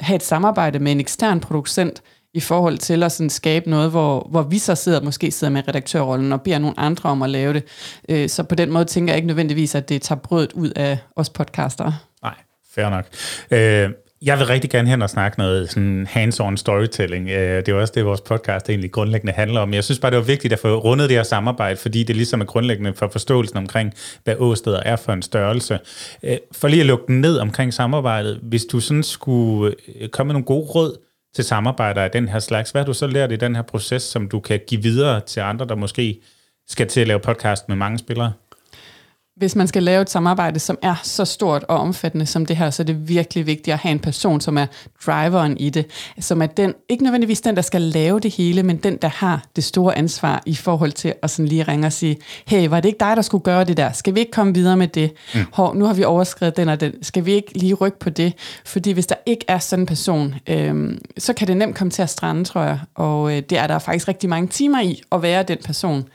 have et samarbejde med en ekstern producent i forhold til at sådan skabe noget, hvor, hvor vi så sidder, måske sidder med redaktørrollen og beder nogle andre om at lave det. Øh, så på den måde tænker jeg ikke nødvendigvis, at det tager brødet ud af os podcaster. Nej, fair nok. Øh, jeg vil rigtig gerne hen og snakke noget sådan hands-on storytelling. Øh, det er også det, vores podcast egentlig grundlæggende handler om. Jeg synes bare, det var vigtigt at få rundet det her samarbejde, fordi det ligesom er grundlæggende for forståelsen omkring, hvad åsteder er for en størrelse. Øh, for lige at lukke den ned omkring samarbejdet, hvis du sådan skulle øh, komme med nogle gode råd til samarbejder af den her slags, hvad har du så lært i den her proces, som du kan give videre til andre, der måske skal til at lave podcast med mange spillere? Hvis man skal lave et samarbejde, som er så stort og omfattende som det her, så er det virkelig vigtigt at have en person, som er driveren i det, som er den, ikke nødvendigvis den, der skal lave det hele, men den, der har det store ansvar i forhold til at sådan lige ringe og sige, hey, var det ikke dig, der skulle gøre det der? Skal vi ikke komme videre med det? Mm. Hov, nu har vi overskrevet den og den. Skal vi ikke lige rykke på det? Fordi hvis der ikke er sådan en person, øhm, så kan det nemt komme til at strande, tror jeg. Og øh, det er der faktisk rigtig mange timer i at være den person.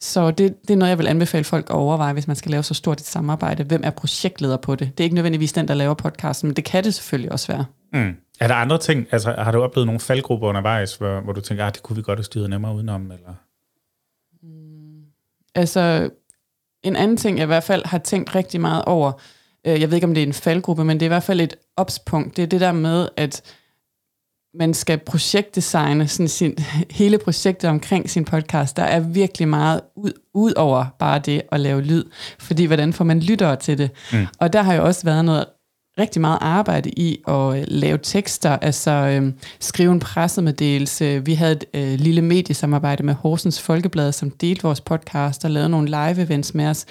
Så det, det er noget, jeg vil anbefale folk at overveje, hvis man skal lave så stort et samarbejde. Hvem er projektleder på det? Det er ikke nødvendigvis den, der laver podcasten, men det kan det selvfølgelig også være. Mm. Er der andre ting? Altså, har du oplevet nogle faldgrupper undervejs, hvor, hvor du tænker, at ah, det kunne vi godt have styret nemmere udenom? Eller? Mm. Altså, en anden ting, jeg i hvert fald har tænkt rigtig meget over, øh, jeg ved ikke, om det er en faldgruppe, men det er i hvert fald et opspunkt. Det er det der med, at man skal projektdesigne sådan sin, hele projektet omkring sin podcast. Der er virkelig meget ud, ud over bare det at lave lyd, fordi hvordan får man lyttere til det? Mm. Og der har jo også været noget rigtig meget arbejde i at øh, lave tekster, altså øh, skrive en pressemeddelelse. Vi havde et øh, lille mediesamarbejde med Horsens Folkeblad, som delte vores podcast og lavede nogle live-events med os.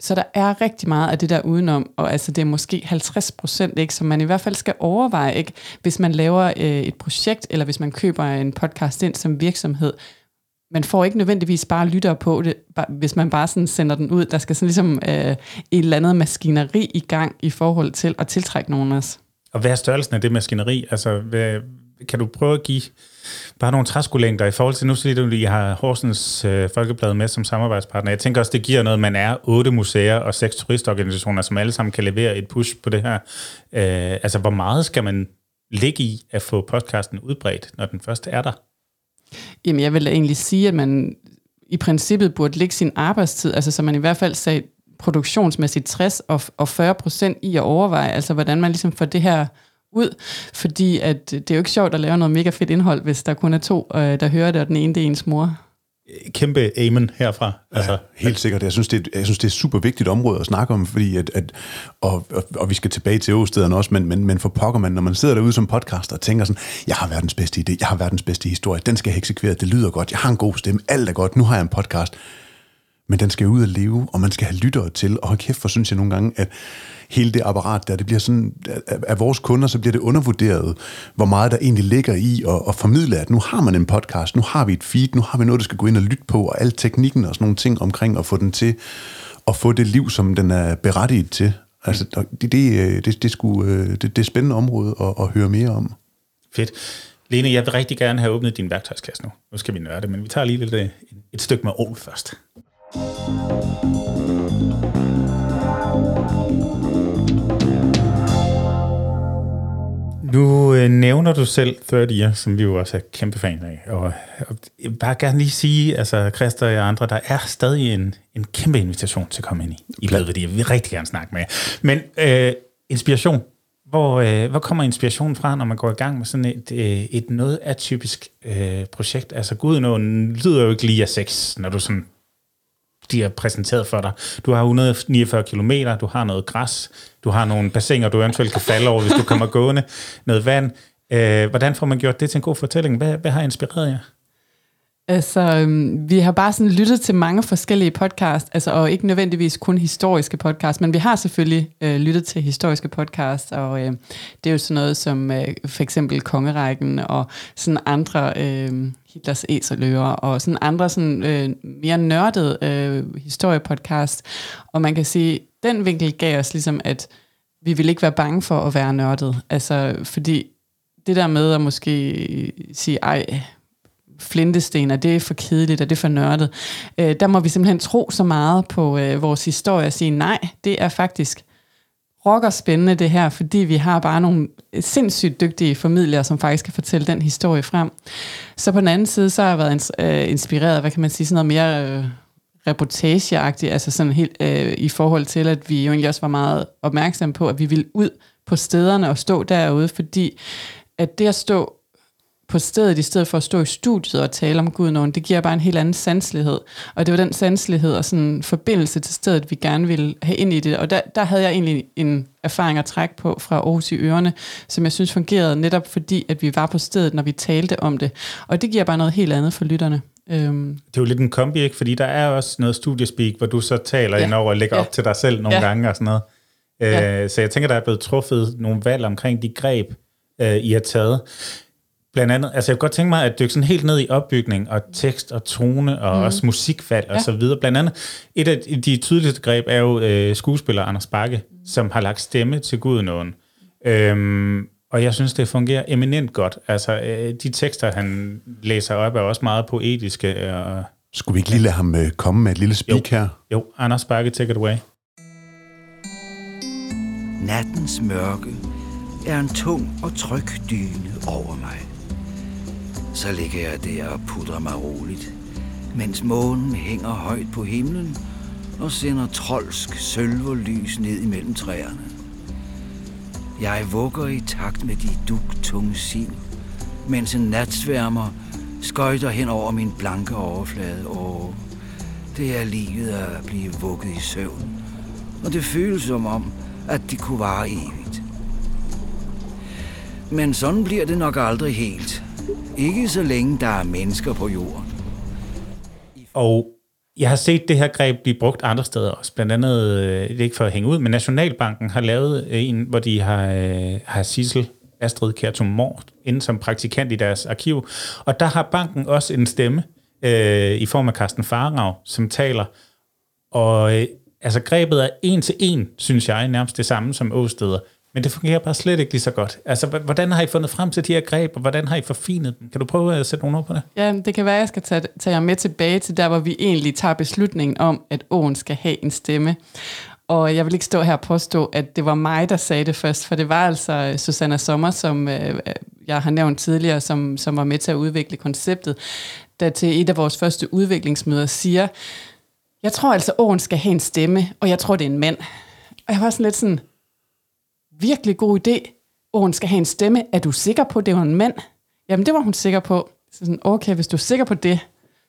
Så der er rigtig meget af det der udenom, og altså det er måske 50 procent, ikke, som man i hvert fald skal overveje, ikke, hvis man laver øh, et projekt, eller hvis man køber en podcast ind som virksomhed. Man får ikke nødvendigvis bare lyttere på det, hvis man bare sådan sender den ud. Der skal sådan ligesom øh, et eller andet maskineri i gang i forhold til at tiltrække nogen os. Og hvad er størrelsen af det maskineri? Altså, hvad, kan du prøve at give bare nogle træskolængder i forhold til, nu siger du, at I har Horsens øh, Folkeblad med som samarbejdspartner. Jeg tænker også, det giver noget, man er otte museer og seks turistorganisationer, som alle sammen kan levere et push på det her. Øh, altså, hvor meget skal man ligge i at få podcasten udbredt, når den først er der? Jamen, jeg vil egentlig sige, at man i princippet burde lægge sin arbejdstid, altså så man i hvert fald sagde produktionsmæssigt 60 og, og 40 procent i at overveje, altså hvordan man ligesom får det her ud, fordi at det er jo ikke sjovt at lave noget mega fedt indhold, hvis der kun er to, øh, der hører det, og den ene det er ens mor. Kæmpe amen herfra. Altså, ja, helt sikkert. Jeg synes, det er, jeg synes, det er et super vigtigt område at snakke om, fordi at, at og, og, og vi skal tilbage til åstederne også, men, men, men for pokker man, når man sidder derude som podcaster og tænker sådan, jeg har verdens bedste idé, jeg har verdens bedste historie, den skal jeg eksekvere, det lyder godt, jeg har en god stemme, alt er godt, nu har jeg en podcast. Men den skal ud og leve, og man skal have lyttere til, og kæft, for synes jeg nogle gange, at hele det apparat der, det bliver sådan, af vores kunder, så bliver det undervurderet, hvor meget der egentlig ligger i at, at formidle, at nu har man en podcast, nu har vi et feed, nu har vi noget, der skal gå ind og lytte på, og al teknikken og sådan nogle ting omkring at få den til at få det liv, som den er berettiget til. Altså, det, det, øh, det, det, skulle, øh, det, det er et spændende område at, at høre mere om. Fedt. Lene, jeg vil rigtig gerne have åbnet din værktøjskasse nu. Nu skal vi nørde, men vi tager lige lidt, øh, et, stykke med ord først. Nu øh, nævner du selv 30 Year, som vi jo også er kæmpe fan af. Og, og jeg vil bare gerne lige sige, altså Christa og andre, der er stadig en, en kæmpe invitation til at komme ind i, i Bladværdier. Vi vil rigtig gerne snakke med jer. Men øh, inspiration. Hvor, øh, hvor kommer inspirationen fra, når man går i gang med sådan et, øh, et noget atypisk øh, projekt? Altså Gudenåen lyder jo ikke lige af sex, når du sådan de har præsenteret for dig. Du har 149 km, du har noget græs, du har nogle bassiner, du eventuelt kan falde over, hvis du kommer gående, noget vand. Øh, hvordan får man gjort det til en god fortælling? Hvad, hvad har inspireret jer? Altså, øhm, vi har bare sådan lyttet til mange forskellige podcast, altså, og ikke nødvendigvis kun historiske podcast, men vi har selvfølgelig øh, lyttet til historiske podcast, og øh, det er jo sådan noget som øh, for eksempel Kongerækken og sådan andre øh, Hitlers æseløer og sådan andre sådan, øh, mere nørdede øh, historiepodcast. Og man kan sige, den vinkel gav os ligesom, at vi ville ikke være bange for at være nørdet. Altså, fordi det der med at måske sige, ej, flintesten, det er for kedeligt, og det er for nørdet. Øh, der må vi simpelthen tro så meget på øh, vores historie og sige, nej, det er faktisk rocker spændende det her, fordi vi har bare nogle sindssygt dygtige formidlere, som faktisk kan fortælle den historie frem. Så på den anden side, så har jeg været øh, inspireret, hvad kan man sige, sådan noget mere øh, reportageagtigt, altså sådan helt øh, i forhold til, at vi jo egentlig også var meget opmærksomme på, at vi ville ud på stederne og stå derude, fordi at det at stå på stedet, i stedet for at stå i studiet og tale om Gud nogen, det giver bare en helt anden sanselighed. Og det var den sanselighed og sådan forbindelse til stedet, vi gerne ville have ind i det. Og der, der havde jeg egentlig en erfaring at trække på fra Aarhus i Ørene, som jeg synes fungerede netop fordi, at vi var på stedet, når vi talte om det. Og det giver bare noget helt andet for lytterne. Øhm, Det er jo lidt en kombi, ikke? Fordi der er også noget studiespeak, hvor du så taler ja. Ja. ind over og lægger Ja. op til dig selv nogle Ja. gange og sådan noget. Øh, Ja. Så jeg tænker, der er blevet truffet nogle valg omkring de greb, øh, I har taget. Blandt andet, altså jeg kunne godt tænke mig at dykke sådan helt ned i opbygning og tekst og tone og mm. også musikvalg og Ja. så videre. Blandt andet, et af de tydeligste greb er jo øh, skuespiller Anders Bakke, mm. som har lagt stemme til Gudnåen. Øhm, og jeg synes, det fungerer eminent godt. Altså, øh, de tekster, han læser op, er også meget poetiske. Og, Skulle vi ikke lige lade ham øh, komme med et lille speak her? jo, Anders Bakke, take it away. Nattens mørke er en tung og tryg dyne over mig. Så ligger jeg der og pudrer mig roligt, mens månen hænger højt på himlen og sender trolsk sølverlys ned imellem træerne. Jeg vugger i takt med de dugtunge siv, mens en natsværmer skøjter hen over min blanke overflade. Og det er livet at blive vugget i søvn, og det føles som om, at det kunne vare evigt. Men sådan bliver det nok aldrig helt. Ikke så længe der er mennesker på jorden. Og jeg har set det her greb blive brugt andre steder også. Blandt andet, øh, det er ikke for at hænge ud, men Nationalbanken har lavet øh, en, hvor de har, øh, har Sissel Astrid Kjertum Mort inde som praktikant i deres arkiv. Og der har banken også en stemme øh, i form af Carsten Farag, som taler. Og øh, altså grebet er en til en, synes jeg, nærmest det samme som Åsteder. Men det fungerer bare slet ikke lige så godt. Altså, hvordan har I fundet frem til de her greb, og hvordan har I forfinet dem? Kan du prøve at sætte nogle ord på det? Ja, det kan være, at jeg skal tage, tage jer med tilbage til der, hvor vi egentlig tager beslutningen om, at åen skal have en stemme. Og jeg vil ikke stå her og påstå, at det var mig, der sagde det først, for det var altså øh, Susanna Sommer, som øh, øh, jeg har nævnt tidligere, som, som var med til at udvikle konceptet, der til et af vores første udviklingsmøder siger, jeg tror altså, åen skal have en stemme, og jeg tror, det er en mand. Og jeg var sådan lidt sådan, virkelig god idé. Åen skal have en stemme. Er du sikker på, at det var en mand? Jamen, det var hun sikker på. Så sådan, okay, hvis du er sikker på det,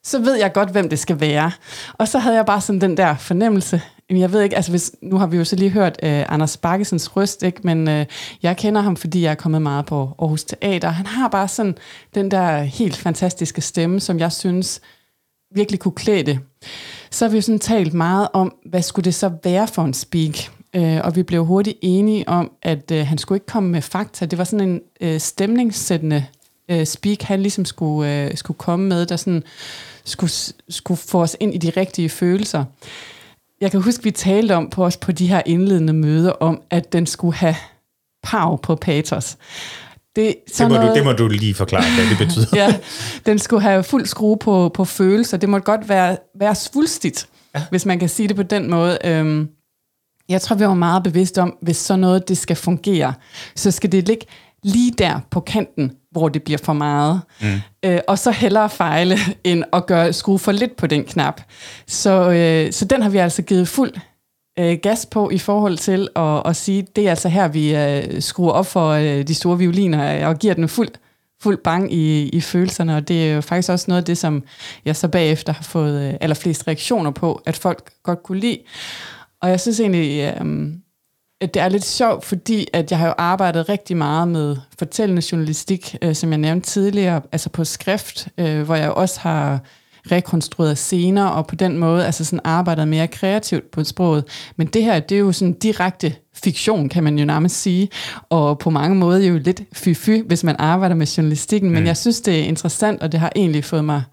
så ved jeg godt, hvem det skal være. Og så havde jeg bare sådan den der fornemmelse. Jamen, Jeg ved ikke, altså hvis, nu har vi jo så lige hørt øh, Anders Bakkesens røst, ikke? men øh, jeg kender ham, fordi jeg er kommet meget på Aarhus Teater. Han har bare sådan den der helt fantastiske stemme, som jeg synes virkelig kunne klæde det. Så har vi jo sådan talt meget om, hvad skulle det så være for en speak? Øh, og vi blev hurtigt enige om, at øh, han skulle ikke komme med fakta. Det var sådan en øh, stemningssættende øh, speak, han ligesom skulle, øh, skulle komme med, der sådan skulle, skulle få os ind i de rigtige følelser. Jeg kan huske, vi talte om på os på de her indledende møder, om at den skulle have pav på patos. Det, Det må, du, det må du lige forklare, hvad det betyder. ja, den skulle have fuld skrue på, på følelser. Det måtte godt være, være svulstigt, ja. hvis man kan sige det på den måde. Øhm, jeg tror, vi var meget bevidste om, hvis sådan noget det skal fungere, så skal det ligge lige der på kanten, hvor det bliver for meget. Mm. Øh, og så hellere fejle, end at gøre, skrue for lidt på den knap. Så, øh, så den har vi altså givet fuld øh, gas på i forhold til at, at sige, det er altså her, vi øh, skruer op for øh, de store violiner øh, og giver den fuld, fuld bang i, i følelserne. Og det er jo faktisk også noget af det, som jeg så bagefter har fået øh, allerflest reaktioner på, at folk godt kunne lide. Og jeg synes egentlig, øh, at det er lidt sjovt, fordi at jeg har jo arbejdet rigtig meget med fortællende journalistik, øh, som jeg nævnte tidligere, altså på skrift, øh, hvor jeg også har rekonstrueret scener, og på den måde altså sådan arbejdet mere kreativt på sproget. Men det her, det er jo sådan direkte fiktion, kan man jo nærmest sige, og på mange måder jo lidt fy-fy, hvis man arbejder med journalistikken, men jeg synes, det er interessant, og det har egentlig fået mig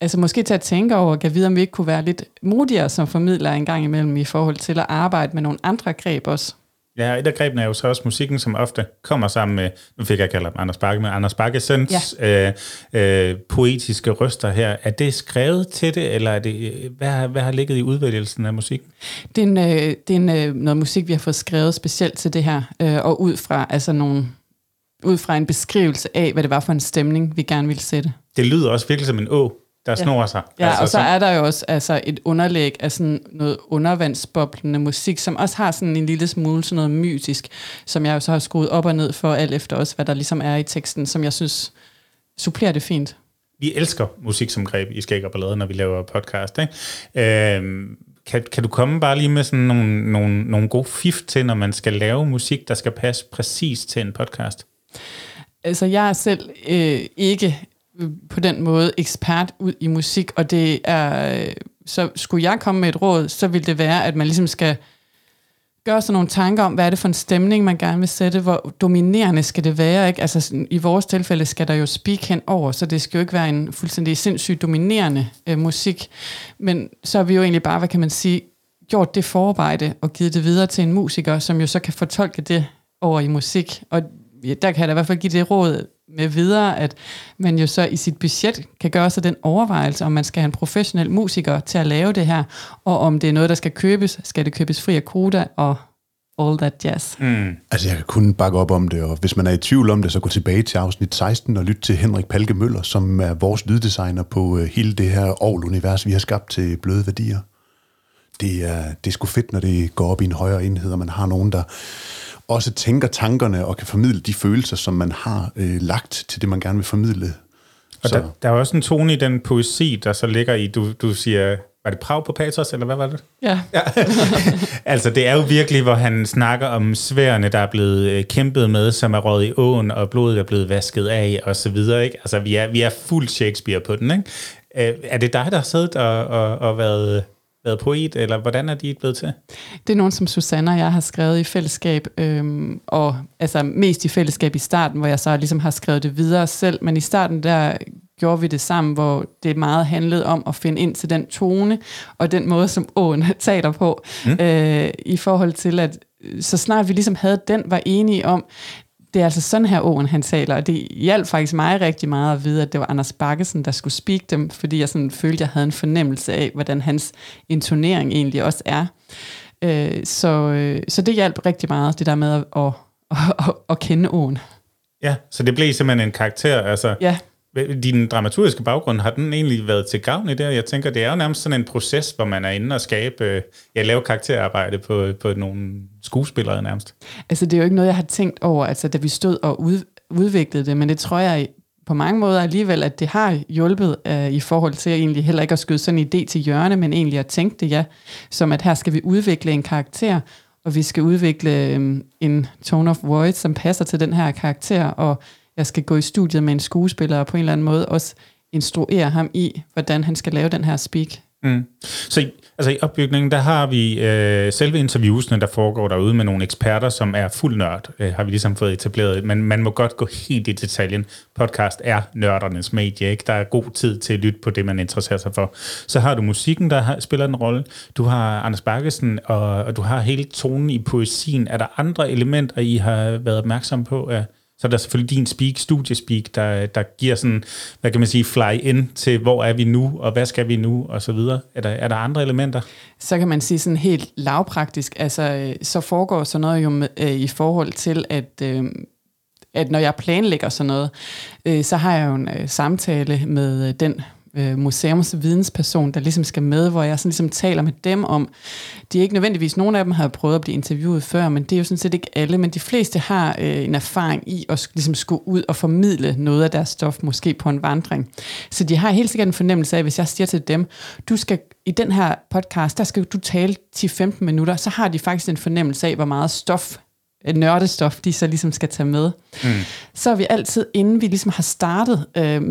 altså måske til at tænke over, at vide, om vi ikke kunne være lidt modigere som formidlere en gang imellem i forhold til at arbejde med nogle andre greb også. Ja, et af grebene er jo så også musikken, som ofte kommer sammen med, nu fik jeg kaldt Anders Bakke, men Anders Bakkesens ja. øh, øh, poetiske røster her. Er det skrevet til det, eller er det, hvad, har, hvad har ligget i udvælgelsen af musikken? Det er, en, øh, det er en, øh, noget musik, vi har fået skrevet specielt til det her, øh, og ud fra, altså nogle, ud fra en beskrivelse af, hvad det var for en stemning, vi gerne ville sætte. Det lyder også virkelig som en å, der snor sig. Ja, altså, og så er der jo også altså, et underlæg af sådan noget undervandsboblende musik, som også har sådan en lille smule sådan noget mytisk, som jeg jo så har skruet op og ned for alt efter også, hvad der ligesom er i teksten, som jeg synes supplerer det fint. Vi elsker musik som greb i Skæg og Ballade, når vi laver podcast. Ikke? Øhm, kan, kan du komme bare lige med sådan nogle, nogle, nogle gode fif til, når man skal lave musik, der skal passe præcis til en podcast? Altså, jeg er selv øh, ikke på den måde ekspert ud i musik, og det er, så skulle jeg komme med et råd, så ville det være, at man ligesom skal gøre sig nogle tanker om, hvad er det for en stemning, man gerne vil sætte, hvor dominerende skal det være, ikke? Altså sådan, i vores tilfælde skal der jo speak hen over, så det skal jo ikke være en fuldstændig sindssygt dominerende øh, musik, men så er vi jo egentlig bare, hvad kan man sige, gjort det forarbejde og givet det videre til en musiker, som jo så kan fortolke det over i musik, og ja, der kan jeg da i hvert fald give det råd med videre, at man jo så i sit budget kan gøre sig den overvejelse, om man skal have en professionel musiker til at lave det her, og om det er noget, der skal købes, skal det købes fri af koda og all that jazz. Mm. Altså, jeg kan kun bakke op om det, og hvis man er i tvivl om det, så gå tilbage til afsnit 16 og lyt til Henrik Palke Møller, som er vores lyddesigner på øh, hele det her Aarhus-univers, vi har skabt til bløde værdier. Det er, det er sgu fedt, når det går op i en højere enhed, og man har nogen, der også tænker tankerne og kan formidle de følelser, som man har øh, lagt til det, man gerne vil formidle. Og Så- der, der er også en tone i den poesi, der så ligger i, du, du siger, var det Prag på Patos, eller hvad var det? Ja. Ja. altså, det er jo virkelig, hvor han snakker om sværene, der er blevet øh, kæmpet med, som er røget i åen, og blodet er blevet vasket af, og så videre, ikke? Altså, vi er, vi er fuld Shakespeare på den, ikke? Øh, er det dig, der har siddet og, og, og været, været poet, eller hvordan er de blevet til? Det er nogen, som Susanne og jeg har skrevet i fællesskab, øhm, og altså mest i fællesskab i starten, hvor jeg så ligesom har skrevet det videre selv, men i starten der gjorde vi det sammen, hvor det meget handlede om at finde ind til den tone, og den måde, som åen taler på, mm. øh, i forhold til, at så snart vi ligesom havde den, var enige om, det er altså sådan her åen, han taler, og det hjalp faktisk mig rigtig meget at vide, at det var Anders Bakkesen, der skulle speak dem, fordi jeg sådan følte, jeg havde en fornemmelse af, hvordan hans intonering egentlig også er. Øh, så, øh, så det hjalp rigtig meget, det der med at, at, at, at kende åen. Ja, så det blev simpelthen en karakter, altså... Ja, Din dramaturgiske baggrund, har den egentlig været til gavn i det? Jeg tænker, det er jo nærmest sådan en proces, hvor man er inde og skabe, øh, ja, lave karakterarbejde på, på nogle skuespillere nærmest. altså det er jo ikke noget, jeg har tænkt over, altså da vi stod og ud, udviklede det, men det tror jeg på mange måder alligevel, at det har hjulpet uh, i forhold til egentlig heller ikke at skyde sådan en idé til hjørne, men egentlig at tænke det, ja, som at her skal vi udvikle en karakter, og vi skal udvikle um, en tone of voice, som passer til den her karakter, og jeg skal gå i studiet med en skuespiller, og på en eller anden måde også instruere ham i, hvordan han skal lave den her speak. Mm. Så altså i opbygningen, der har vi øh, selve interviewsene, der foregår derude med nogle eksperter, som er fuld nørd, øh, har vi ligesom fået etableret. Men man må godt gå helt i detaljen. Podcast er nørdernes medie, ikke? Der er god tid til at lytte på det, man interesserer sig for. Så har du musikken, der har, spiller en rolle. Du har Anders Bakkesen, og, og du har hele tonen i poesien. Er der andre elementer, I har været opmærksom på? Øh? Så er der selvfølgelig din speak, studiespeak, der, der giver sådan, hvad kan man sige, fly in til, hvor er vi nu, og hvad skal vi nu, og så videre. Er der, er der andre elementer? så kan man sige sådan helt lavpraktisk, altså øh, så foregår sådan noget jo med, øh, i forhold til, at, øh, at når jeg planlægger sådan noget, øh, så har jeg jo en øh, samtale med øh, den øh, museumsvidensperson, der ligesom skal med, hvor jeg sådan ligesom taler med dem om, de er ikke nødvendigvis, nogen af dem har prøvet at blive interviewet før, men det er jo sådan set ikke alle, men de fleste har øh, en erfaring i at ligesom skulle ud og formidle noget af deres stof, måske på en vandring. Så de har helt sikkert en fornemmelse af, hvis jeg siger til dem, du skal i den her podcast, der skal du tale 10-15 minutter, så har de faktisk en fornemmelse af, hvor meget stof øh, nørdestof, de så ligesom skal tage med. Mm. Så er vi altid, inden vi ligesom har startet øh,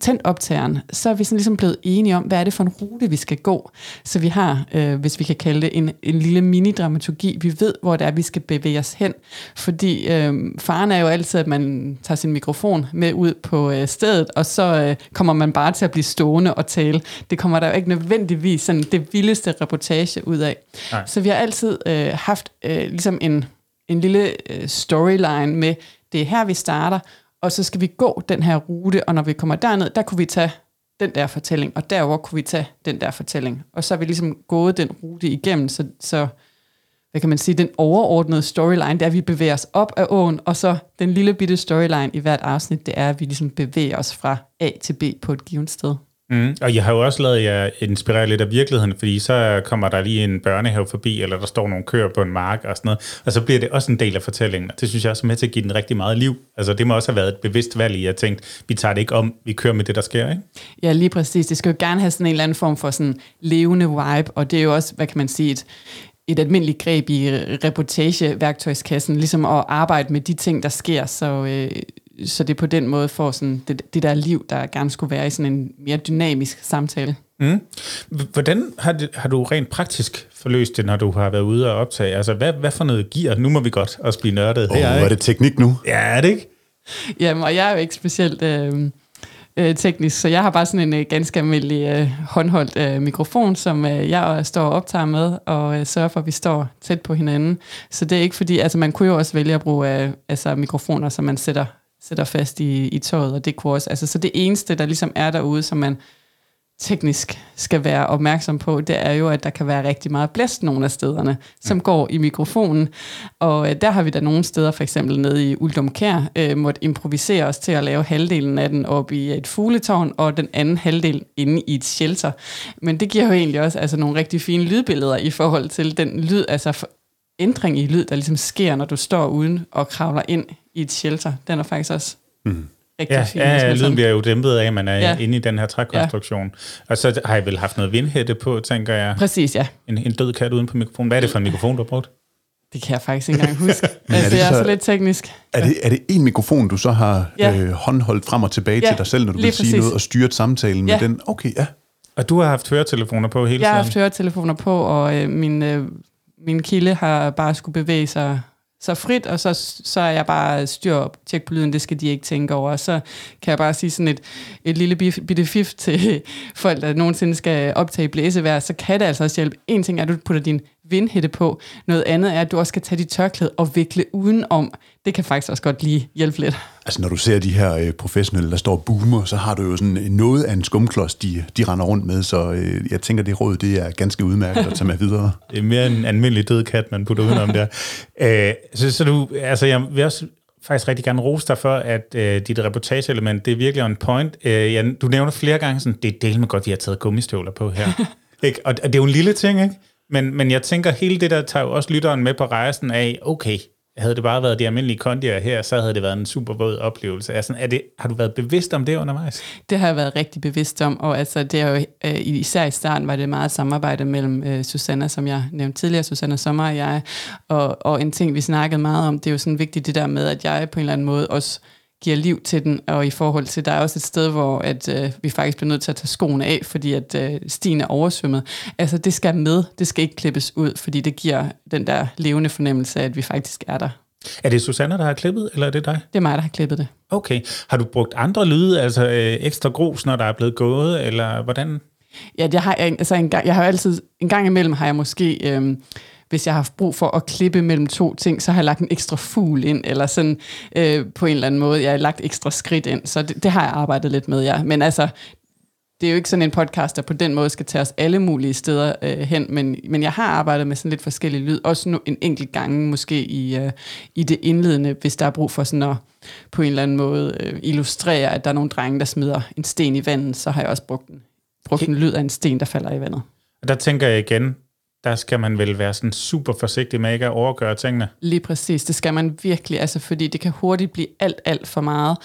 tændt optageren, så er vi sådan ligesom blevet enige om, hvad er det for en rute, vi skal gå. Så vi har, øh, hvis vi kan kalde det, en, en lille mini-dramaturgi. Vi ved, hvor det er, vi skal bevæge os hen. Fordi øh, faren er jo altid, at man tager sin mikrofon med ud på øh, stedet, og så øh, kommer man bare til at blive stående og tale. Det kommer der jo ikke nødvendigvis sådan det vildeste reportage ud af. Nej. Så vi har altid øh, haft øh, ligesom en, en lille øh, storyline med, det er her, vi starter, og så skal vi gå den her rute, og når vi kommer derned, der kunne vi tage den der fortælling, og derover kunne vi tage den der fortælling. Og så er vi ligesom gået den rute igennem, så, så hvad kan man sige, den overordnede storyline, det er, at vi bevæger os op af åen, og så den lille bitte storyline i hvert afsnit, det er, at vi ligesom bevæger os fra A til B på et givet sted. Mm. Og jeg har jo også lavet jer inspirere lidt af virkeligheden, fordi så kommer der lige en børnehave forbi, eller der står nogle køer på en mark og sådan noget, og så bliver det også en del af fortællingen. Og det synes jeg også er med til at give den rigtig meget liv. Altså det må også have været et bevidst valg i, at jeg tænkte, vi tager det ikke om, vi kører med det, der sker, ikke? Ja, lige præcis. Det skal jo gerne have sådan en eller anden form for sådan levende vibe, og det er jo også, hvad kan man sige, et, et almindeligt greb i reportageværktøjskassen, ligesom at arbejde med de ting, der sker. Så, øh, så det på den måde får sådan det, det der liv, der gerne skulle være i sådan en mere dynamisk samtale. Mm. Hvordan har, det, har du rent praktisk forløst det, når du har været ude og optage? Altså, hvad, hvad for noget giver? Nu må vi godt også blive nørdet her, oh, ikke? er det teknik nu? Ja, er det ikke? Jamen, og jeg er jo ikke specielt øh, øh, teknisk, så jeg har bare sådan en øh, ganske almindelig øh, håndholdt øh, mikrofon, som øh, jeg står og optager med, og øh, sørger for, at vi står tæt på hinanden. Så det er ikke fordi, altså man kunne jo også vælge at bruge øh, altså, mikrofoner, som man sætter, sætter fast i, i tøjet, og det kunne også, altså så det eneste, der ligesom er derude, som man teknisk skal være opmærksom på, det er jo, at der kan være rigtig meget blæst nogle af stederne, som går i mikrofonen. Og øh, der har vi da nogle steder, for eksempel nede i Uldumkær, øh, måtte improvisere os til at lave halvdelen af den op i et fugletårn, og den anden halvdel inde i et shelter. Men det giver jo egentlig også altså, nogle rigtig fine lydbilleder i forhold til den lyd, altså ændring i lyd, der ligesom sker, når du står uden og kravler ind i et shelter. Den er faktisk også mm rigtig ja, fin. Ja, ja lyden bliver jo dæmpet af, at man er ja. inde i den her trækonstruktion. Ja. Og så har jeg vel haft noget vindhætte på, tænker jeg. Præcis, ja. En, en død kat uden på mikrofonen. Hvad er det for en mikrofon, du har brugt? Det kan jeg faktisk ikke engang huske. Men altså, er det, det er så, så lidt teknisk. Er det, er det en mikrofon, du så har ja. øh, håndholdt frem og tilbage ja, til dig selv, når du vil præcis. sige noget, og styret samtalen med den? Okay, ja. Og du har haft høretelefoner på hele tiden? Jeg har haft høretelefoner på, og øh, min, øh, min kilde har bare skulle bevæge sig så frit, og så, så er jeg bare styr op, tjek på lyden, det skal de ikke tænke over. Og så kan jeg bare sige sådan et, et lille bitte fif til folk, der nogensinde skal optage blæsevær, så kan det altså også hjælpe. En ting er, at du putter din vindhætte på. Noget andet er, at du også skal tage dit tørklæde og vikle udenom. Det kan faktisk også godt lige hjælpe lidt. Altså når du ser de her øh, professionelle, der står boomer, så har du jo sådan noget af en skumklods, de, de render rundt med, så øh, jeg tænker, det råd, det er ganske udmærket at tage med videre. det er mere en almindelig død kat, man putter udenom der. Æh, så, så du, altså jeg vil også faktisk rigtig gerne rose dig for, at øh, dit reportageelement, det er virkelig on point. Øh, ja, du nævner flere gange sådan, det er del med godt, vi har taget gummistøvler på her. ikke? Og, og det er jo en lille ting, ikke? Men, men jeg tænker, hele det der tager jo også lytteren med på rejsen af, okay, havde det bare været de almindelige kondier her, så havde det været en super våd oplevelse. Altså, er det, har du været bevidst om det undervejs? Det har jeg været rigtig bevidst om, og altså, det er jo, øh, især i starten var det meget samarbejde mellem øh, Susanna, som jeg nævnte tidligere, Susanna Sommer og jeg, og, og en ting, vi snakkede meget om, det er jo sådan vigtigt det der med, at jeg på en eller anden måde også giver liv til den, og i forhold til, der er også et sted, hvor at, øh, vi faktisk bliver nødt til at tage skoene af, fordi at øh, stien er oversvømmet. Altså, det skal med, det skal ikke klippes ud, fordi det giver den der levende fornemmelse af, at vi faktisk er der. Er det Susanne, der har klippet, eller er det dig? Det er mig, der har klippet det. Okay. Har du brugt andre lyde, altså øh, ekstra grus, når der er blevet gået, eller hvordan? Ja, det har jeg, altså en gang, jeg har altid, en gang imellem har jeg måske... Øh, hvis jeg har haft brug for at klippe mellem to ting, så har jeg lagt en ekstra fugl ind, eller sådan øh, på en eller anden måde. Jeg har lagt ekstra skridt ind, så det, det har jeg arbejdet lidt med, ja. Men altså, det er jo ikke sådan en podcast, der på den måde skal tage os alle mulige steder øh, hen, men, men jeg har arbejdet med sådan lidt forskellige lyd, også nu, en enkelt gang måske i, øh, i det indledende, hvis der er brug for sådan at på en eller anden måde øh, illustrere, at der er nogle drenge, der smider en sten i vandet, så har jeg også brugt en, brugt en lyd af en sten, der falder i vandet. Og der tænker jeg igen, der skal man vel være sådan super forsigtig med ikke at overgøre tingene. Lige præcis, det skal man virkelig, altså fordi det kan hurtigt blive alt, alt for meget,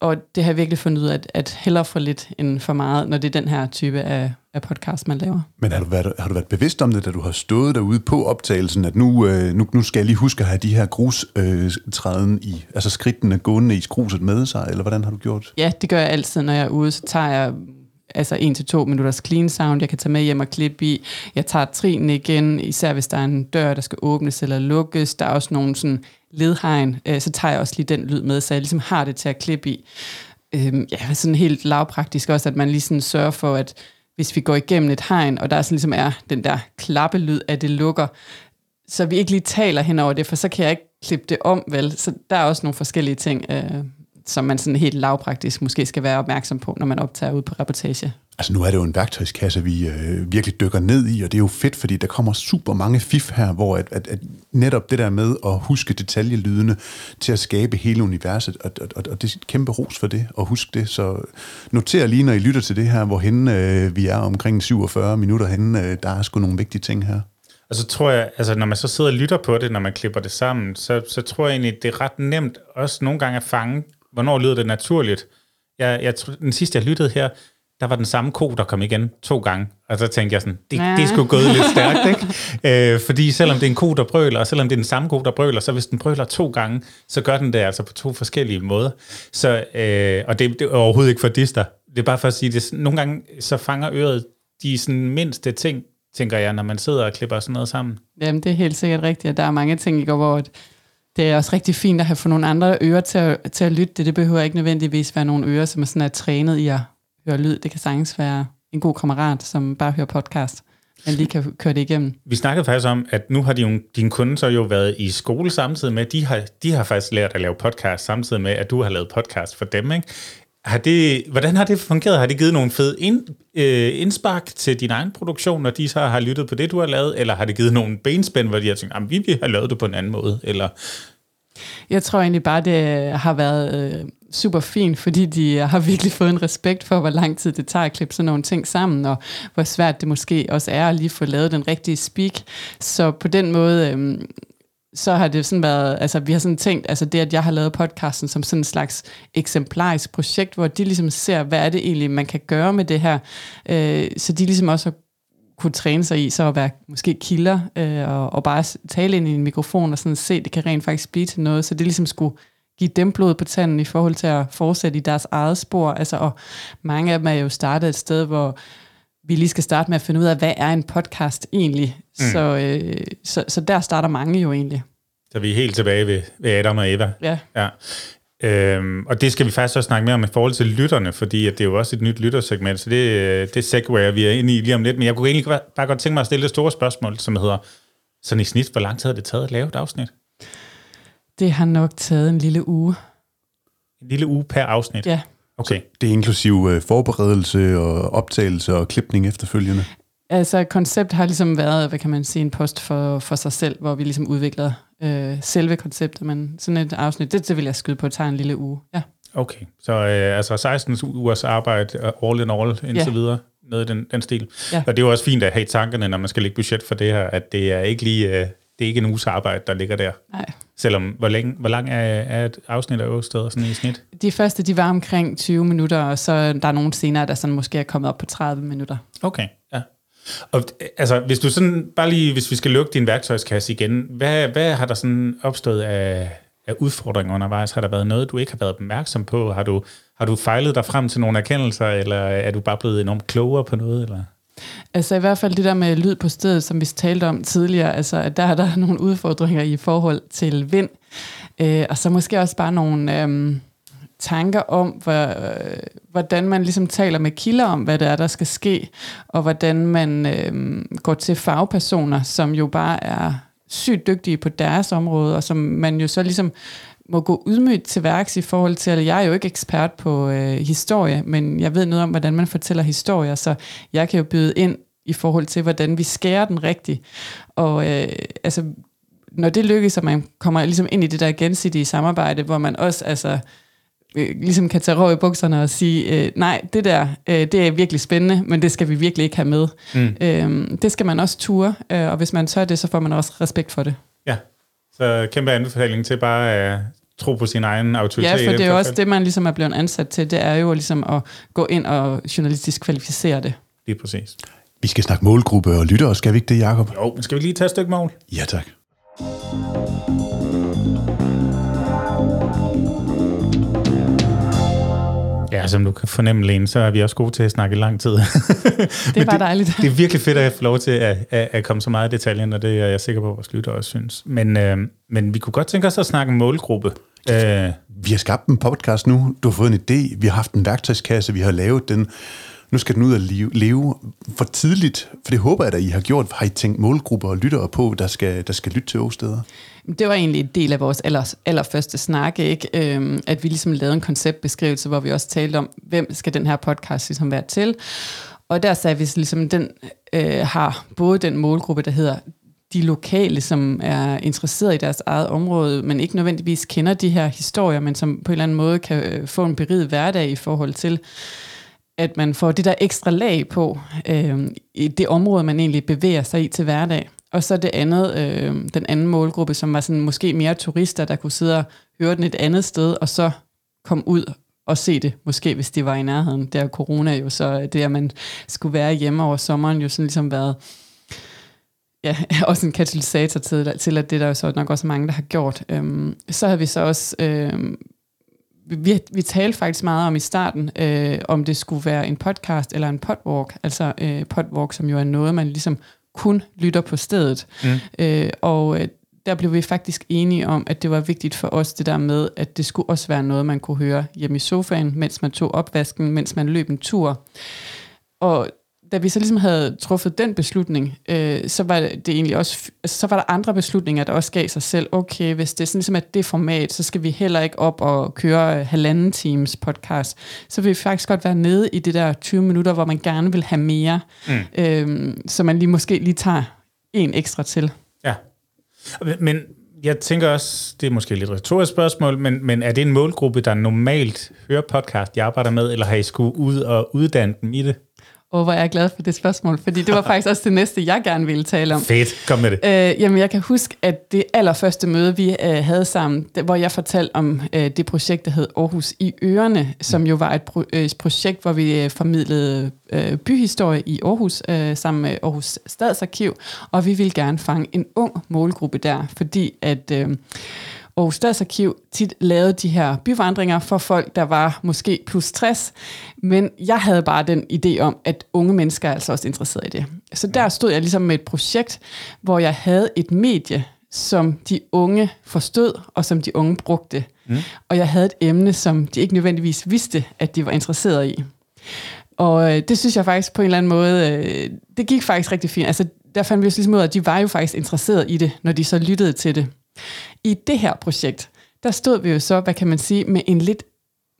og det har jeg virkelig fundet ud af, at, at hellere for lidt end for meget, når det er den her type af, af podcast, man laver. Men har du, været, har du været bevidst om det, da du har stået derude på optagelsen, at nu, øh, nu, nu skal jeg lige huske at have de her grustræden øh, i, altså skridtene gående i skruset med sig, eller hvordan har du gjort? Ja, det gør jeg altid, når jeg er ude, så tager jeg altså en til to minutters clean sound, jeg kan tage med hjem og klippe i. Jeg tager trin igen, især hvis der er en dør, der skal åbnes eller lukkes. Der er også nogle sådan ledhegn, øh, så tager jeg også lige den lyd med, så jeg ligesom har det til at klippe i. Øh, ja, sådan helt lavpraktisk også, at man lige sådan sørger for, at hvis vi går igennem et hegn, og der sådan ligesom er den der klappelyd, at det lukker, så vi ikke lige taler hen over det, for så kan jeg ikke klippe det om, vel? Så der er også nogle forskellige ting, øh, som man sådan helt lavpraktisk måske skal være opmærksom på, når man optager ud på reportage. Altså nu er det jo en værktøjskasse, vi øh, virkelig dykker ned i, og det er jo fedt, fordi der kommer super mange fif her, hvor at, at, at netop det der med at huske detaljelydene til at skabe hele universet, og, og, og, og det er et kæmpe ros for det, og husk det. Så noter lige, når I lytter til det her, hvor henne øh, vi er omkring 47 minutter henne, øh, der er sgu nogle vigtige ting her. Og så tror jeg, altså når man så sidder og lytter på det, når man klipper det sammen, så, så tror jeg egentlig, det er ret nemt også nogle gange at fange hvornår lyder det naturligt? Jeg, jeg, den sidste, jeg lyttede her, der var den samme ko, der kom igen to gange. Og så tænkte jeg sådan, det, Ja. det skulle gået lidt stærkt, ikke? Øh, fordi selvom det er en ko, der brøler, og selvom det er den samme ko, der brøler, så hvis den brøler to gange, så gør den det altså på to forskellige måder. Så, øh, og det, det er overhovedet ikke for dister. Det er bare for at sige, er sådan- nogle gange så fanger øret de sådan mindste ting, tænker jeg, når man sidder og klipper sådan noget sammen. Jamen, det er helt sikkert rigtigt, og der er mange ting, ikke, hvor at det er også rigtig fint at have fået nogle andre ører til at, til at lytte det. Det behøver ikke nødvendigvis være nogle ører, som er sådan er trænet i at høre lyd. Det kan sagtens være en god kammerat, som bare hører podcast, men lige kan køre det igennem. Vi snakkede faktisk om, at nu har din, din kunde så jo været i skole samtidig med, de har, de har faktisk lært at lave podcast samtidig med, at du har lavet podcast for dem, ikke? Har det, hvordan har det fungeret? Har det givet nogle fede ind, øh, indspark til din egen produktion, når de så har lyttet på det, du har lavet? Eller har det givet nogle benspænd, hvor de har tænkt, at vi vil have lavet det på en anden måde? Eller, Jeg tror egentlig bare, det har været øh, super fint, fordi de har virkelig fået en respekt for, hvor lang tid det tager at klippe sådan nogle ting sammen, og hvor svært det måske også er at lige få lavet den rigtige speak. Så på den måde, øh, så har det sådan været, altså vi har sådan tænkt, altså det, at jeg har lavet podcasten som sådan en slags eksemplarisk projekt, hvor de ligesom ser, hvad er det egentlig, man kan gøre med det her, øh, så de ligesom også har kunne træne sig i, så at være måske kilder, øh, og, og bare tale ind i en mikrofon, og sådan se, det kan rent faktisk blive til noget, så det ligesom skulle give dem blod på tanden i forhold til at fortsætte i deres eget spor, altså, og mange af dem er jo startet et sted, hvor vi lige skal starte med at finde ud af, hvad er en podcast egentlig, mm. så, øh, så, så der starter mange jo egentlig. så vi er helt tilbage ved, ved Adam og Eva. Ja. Ja. Øhm, og det skal vi faktisk også snakke mere om i forhold til lytterne, fordi at det er jo også et nyt lyttersegment, så det, øh, det segwayer vi er inde i lige om lidt. Men jeg kunne egentlig bare- bare godt tænke mig at stille det store spørgsmål, som hedder, sådan i snit, hvor lang tid har det taget at lave et afsnit? Det har nok taget en lille uge. En lille uge per afsnit? Ja. Okay. Det er inklusiv øh, forberedelse og optagelse og klipning efterfølgende. Altså, koncept har ligesom været, hvad kan man sige, en post for, for sig selv, hvor vi ligesom udvikler øh, selve konceptet, men sådan et afsnit, det, det vil jeg skyde på, at tage en lille uge. Ja. Okay, så øh, altså 16 ugers arbejde, øh, all in all, indtil ja. videre, noget i den, den stil. Ja. Og det er jo også fint at have i tankerne, når man skal lægge budget for det her, at det er ikke lige, øh, det er ikke en uges arbejde, der ligger der. Nej. Selvom, hvor, længe, hvor lang er, er et afsnit af Åsted sådan i snit? De første, de var omkring 20 minutter, og så er der nogle senere, der sådan måske er kommet op på 30 minutter. Okay, ja. Og altså, hvis du sådan, bare lige, hvis vi skal lukke din værktøjskasse igen, hvad, hvad har der sådan opstået af, af udfordringer undervejs? Har der været noget, du ikke har været opmærksom på? Har du, har du fejlet dig frem til nogle erkendelser, eller er du bare blevet enormt klogere på noget? Eller? Altså i hvert fald det der med lyd på stedet, som vi talte om tidligere, altså at der er der nogle udfordringer i forhold til vind, øh, og så måske også bare nogle øh, tanker om, hvor, øh, hvordan man ligesom taler med kilder om, hvad det er, der skal ske, og hvordan man øh, går til fagpersoner, som jo bare er sygt dygtige på deres område, og som man jo så ligesom må gå ydmygt til værks i forhold til, at jeg er jo ikke ekspert på øh, historie, men jeg ved noget om, hvordan man fortæller historier, så jeg kan jo byde ind i forhold til, hvordan vi skærer den rigtigt. Og øh, altså, når det lykkes, at man kommer ligesom ind i det der gensidige samarbejde, hvor man også altså, øh, ligesom kan tage røv i bukserne og sige, øh, nej, det der, øh, det er virkelig spændende, men det skal vi virkelig ikke have med. Mm. Øh, det skal man også ture, øh, og hvis man tør det, så får man også respekt for det. Ja, så kæmpe anbefaling til bare at tro på sin egen autoritet. Ja, for det er jo også det, man ligesom er blevet ansat til, det er jo ligesom at gå ind og journalistisk kvalificere det. Lige præcis. Vi skal snakke målgruppe og lyttere, skal vi ikke det, Jacob? Jo, men skal vi lige tage et stykke mål? Ja, tak. Ja, som du kan fornemme, Lene, så er vi også gode til at snakke i lang tid. Det er bare dejligt. det er virkelig fedt at få lov til at, at, at komme så meget i detaljen, og det er jeg sikker på, at vores lytter også synes. Men, øh, men vi kunne godt tænke os at snakke målgruppe. Øh, Vi har skabt en podcast nu. Du har fået en idé. Vi har haft en værktøjskasse. Vi har lavet den. Nu skal den ud og leve, leve for tidligt, for det håber jeg, at I har gjort. Har I tænkt målgrupper og lyttere på, der skal, der skal lytte til Åsteder? Det var egentlig en del af vores aller, allerførste snak, ikke? Øhm, at vi ligesom lavede en konceptbeskrivelse, hvor vi også talte om, hvem skal den her podcast ligesom være til. Og der sagde vi ligesom, den øh, har både den målgruppe, der hedder de lokale, som er interesseret i deres eget område, men ikke nødvendigvis kender de her historier, men som på en eller anden måde kan øh, få en beriget hverdag i forhold til, at man får det der ekstra lag på øh, i det område, man egentlig bevæger sig i til hverdag. Og så det andet, øh, den anden målgruppe, som var sådan måske mere turister, der kunne sidde og høre den et andet sted, og så komme ud og se det, måske hvis det var i nærheden. Der er corona jo, så det at man skulle være hjemme over sommeren, jo sådan ligesom været ja, også en katalysator til, til at det er der jo så nok også mange, der har gjort. Øhm, så havde vi så også, øhm, vi, vi talte faktisk meget om i starten, øh, om det skulle være en podcast eller en podwalk, altså øh, podwalk, som jo er noget, man ligesom kun lytter på stedet. Mm. Øh, og øh, der blev vi faktisk enige om, at det var vigtigt for os det der med, at det skulle også være noget, man kunne høre hjemme i sofaen, mens man tog opvasken, mens man løb en tur. Og da vi så ligesom havde truffet den beslutning, øh, så var det egentlig også, altså, så var der andre beslutninger, der også gav sig selv, okay, hvis det er sådan ligesom at det format, så skal vi heller ikke op og køre halvanden times podcast. Så vil vi faktisk godt være nede i det der 20 minutter, hvor man gerne vil have mere, mm. øh, så man lige måske lige tager en ekstra til. Ja, men jeg tænker også, det er måske lidt retorisk spørgsmål, men, men er det en målgruppe, der normalt hører podcast, jeg arbejder med, eller har I skulle ud og uddanne dem i det? Og hvor er jeg glad for det spørgsmål, fordi det var faktisk også det næste, jeg gerne ville tale om. Fedt, kom med det. Øh, jamen, jeg kan huske, at det allerførste møde, vi øh, havde sammen, det, hvor jeg fortalte om øh, det projekt, der hed Aarhus i Ørene, som jo var et, pro, øh, projekt, hvor vi øh, formidlede øh, byhistorie i Aarhus øh, sammen med Aarhus Stadsarkiv, og vi ville gerne fange en ung målgruppe der, fordi at... Øh, Aarhus Stadsarkiv tit lavede de her byvandringer for folk, der var måske plus 60, men jeg havde bare den idé om, at unge mennesker er altså også interesseret i det. Så der stod jeg ligesom med et projekt, hvor jeg havde et medie, som de unge forstod, og som de unge brugte. Mm. Og jeg havde et emne, som de ikke nødvendigvis vidste, at de var interesseret i. Og øh, det synes jeg faktisk på en eller anden måde, øh, det gik faktisk rigtig fint. Altså, der fandt vi også ligesom ud af, at de var jo faktisk interesseret i det, når de så lyttede til det. I det her projekt, der stod vi jo så, hvad kan man sige, med en lidt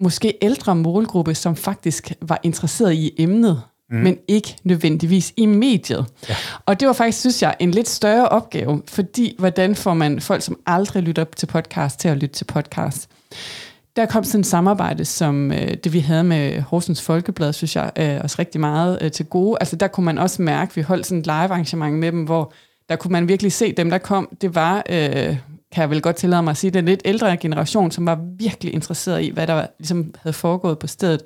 måske ældre målgruppe, som faktisk var interesseret i emnet, mm. men ikke nødvendigvis i mediet. Ja. Og det var faktisk, synes jeg, en lidt større opgave, fordi hvordan får man folk, som aldrig lytter til podcast, til at lytte til podcast? Der kom sådan et samarbejde, som øh, det vi havde med Horsens Folkeblad, synes jeg, øh, også rigtig meget øh, til gode. Altså der kunne man også mærke, at vi holdt sådan et live arrangement med dem, hvor der kunne man virkelig se dem, der kom. Det var, øh, kan jeg vel godt tillade mig at sige, den lidt ældre generation, som var virkelig interesseret i, hvad der ligesom havde foregået på stedet.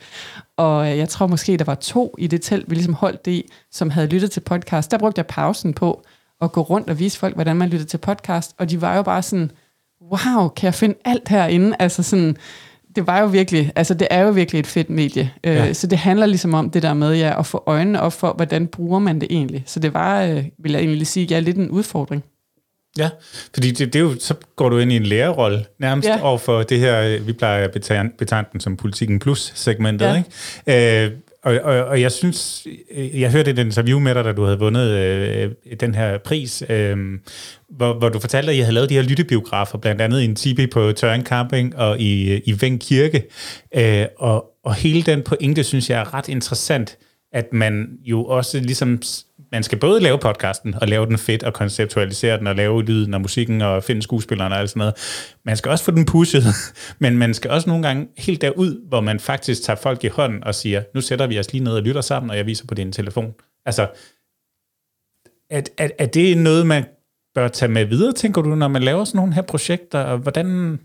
Og øh, jeg tror måske, der var to i det telt, vi ligesom holdt det i, som havde lyttet til podcast. Der brugte jeg pausen på at gå rundt og vise folk, hvordan man lyttede til podcast. Og de var jo bare sådan, wow, kan jeg finde alt herinde? Altså sådan, det var jo virkelig, altså det er jo virkelig et fedt medie. Øh, ja. Så det handler ligesom om det der med ja, at få øjnene op for, hvordan bruger man det egentlig. Så det var, øh, vil jeg egentlig sige, ja, lidt en udfordring. Ja, fordi det, det er jo, så går du ind i en lærerrolle nærmest ja. over for det her, øh, vi plejer at betegne, betegne den som politikken plus segmentet, ja. ikke? Øh, og, og, og jeg synes, jeg hørte et interview med dig, da du havde vundet øh, den her pris, øh, hvor, hvor du fortalte, at I havde lavet de her lyttebiografer, blandt andet i en tipi på Tøren Camping og i, i Veng Kirke. Øh, og, og hele den pointe, synes jeg er ret interessant, at man jo også ligesom man skal både lave podcasten og lave den fedt og konceptualisere den og lave lyden og musikken og finde skuespillerne og alt sådan noget. Man skal også få den pushet, men man skal også nogle gange helt derud, hvor man faktisk tager folk i hånden og siger, nu sætter vi os lige ned og lytter sammen, og jeg viser på din telefon. Altså, er, er, er det noget, man bør tage med videre, tænker du, når man laver sådan nogle her projekter, og hvordan...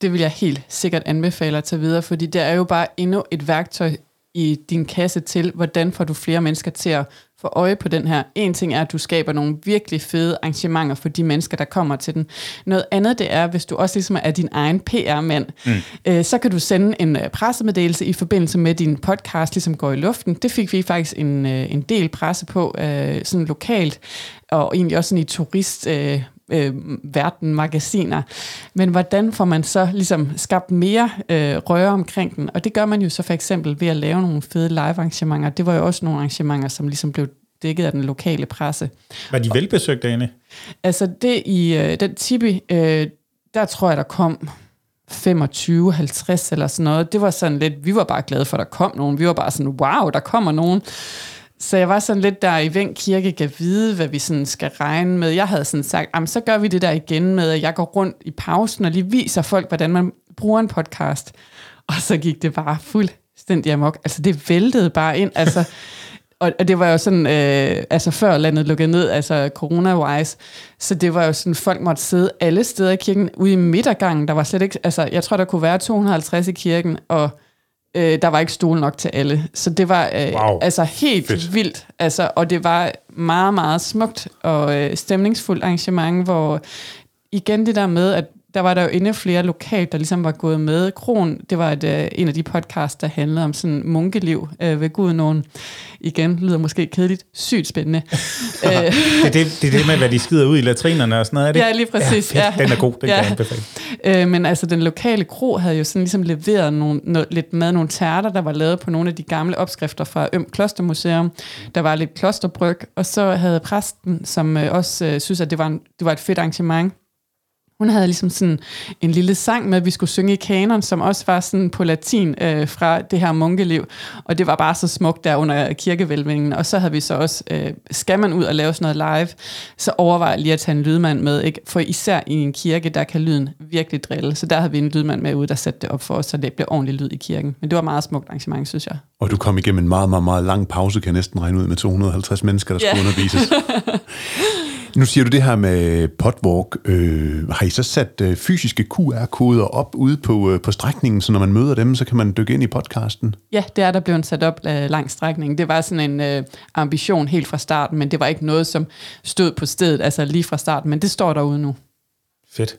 Det vil jeg helt sikkert anbefale at tage videre, fordi det er jo bare endnu et værktøj i din kasse til, hvordan får du flere mennesker til at få øje på den her. En ting er, at du skaber nogle virkelig fede arrangementer for de mennesker, der kommer til den. Noget andet det er, hvis du også ligesom er din egen PR-mand, mm. øh, så kan du sende en øh, pressemeddelelse i forbindelse med din podcast, ligesom går i luften. Det fik vi faktisk en, øh, en del presse på, øh, sådan lokalt, og egentlig også sådan i turist... Øh, øh, verden magasiner. Men hvordan får man så ligesom skabt mere øh, røre omkring den? Og det gør man jo så for eksempel ved at lave nogle fede live-arrangementer. Det var jo også nogle arrangementer, som ligesom blev dækket af den lokale presse. Var de velbesøgte egentlig? Altså det i øh, den tibi, øh, der tror jeg, der kom 25, 50 eller sådan noget. Det var sådan lidt, vi var bare glade for, at der kom nogen. Vi var bare sådan, wow, der kommer nogen. Så jeg var sådan lidt der i Veng Kirke, kan vide, hvad vi sådan skal regne med. Jeg havde sådan sagt, så gør vi det der igen med, at jeg går rundt i pausen og lige viser folk, hvordan man bruger en podcast. Og så gik det bare fuldstændig amok. Altså det væltede bare ind. Altså, og, og det var jo sådan, øh, altså før landet lukkede ned, altså corona-wise, så det var jo sådan, folk måtte sidde alle steder i kirken, ude i midtergangen, der var slet ikke, altså jeg tror, der kunne være 250 i kirken, og Øh, der var ikke stole nok til alle. Så det var øh, Wow. altså helt Fedt. Vildt. Altså, og det var meget, meget smukt og øh, stemningsfuldt arrangement, hvor igen det der med, at der var der jo endnu flere lokalt, der ligesom var gået med. Kron, det var et, øh, en af de podcasts, der handlede om sådan munkeliv øh, ved Gud nogen. Igen, lyder måske kedeligt. Sygt spændende. øh, Det er det, det er det med, hvad de skider ud i latrinerne og sådan noget, er det? Ja, lige præcis, Ja, ja. Den er god, den Ja. kan jeg anbefale. Øh, men altså, den lokale kro havde jo sådan ligesom leveret nogle, no, lidt med nogle tærter, der var lavet på nogle af de gamle opskrifter fra Øm Klostermuseum. Der var lidt klosterbryg, og så havde præsten, som øh, også øh, synes, at det var, en, det var et fedt arrangement, hun havde ligesom sådan en lille sang med, at vi skulle synge i kanon, som også var sådan på latin øh, fra det her munkeliv. Og det var bare så smukt der under kirkevælvingen. Og så havde vi så også, øh, skal man ud og lave sådan noget live, så overvej lige at tage en lydmand med. Ikke? For især i en kirke, der kan lyden virkelig drille. Så der havde vi en lydmand med ude, der satte det op for os, så det blev ordentlig lyd i kirken. Men det var et meget smukt arrangement, synes jeg. Og du kom igennem en meget, meget, meget lang pause, kan jeg næsten regne ud, med 250 mennesker, der skulle undervises. Nu siger du det her med potwalk. Øh, har I så sat øh, fysiske QR-koder op ude på, øh, på strækningen, så når man møder dem, så kan man dykke ind i podcasten? Ja, det er der blevet sat op øh, lang strækning. Det var sådan en øh, ambition helt fra starten, men det var ikke noget, som stod på stedet, altså lige fra starten. Men det står derude nu. Fedt.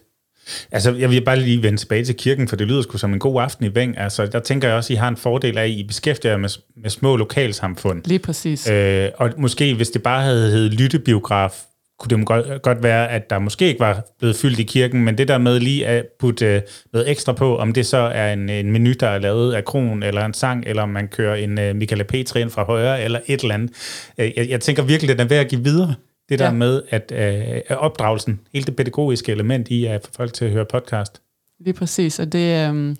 Altså, jeg vil bare lige vende tilbage til kirken, for det lyder sgu som en god aften i Væng. Altså, der tænker jeg også, at I har en fordel af, at I beskæftiger jer med, med små lokalsamfund. Lige præcis. Øh, og måske, hvis det bare havde heddet lyttebiograf, kunne det godt, godt være, at der måske ikke var blevet fyldt i kirken, men det der med lige at putte øh, noget ekstra på, om det så er en, en menu, der er lavet af kron, eller en sang, eller om man kører en uh, Michaela Petri ind fra højre, eller et eller andet. Øh, jeg, jeg tænker virkelig, at den er ved at give videre. Det der Ja. med, at at opdragelsen, hele det pædagogiske element i at få folk til at høre podcast. Lige præcis, og det, øhm,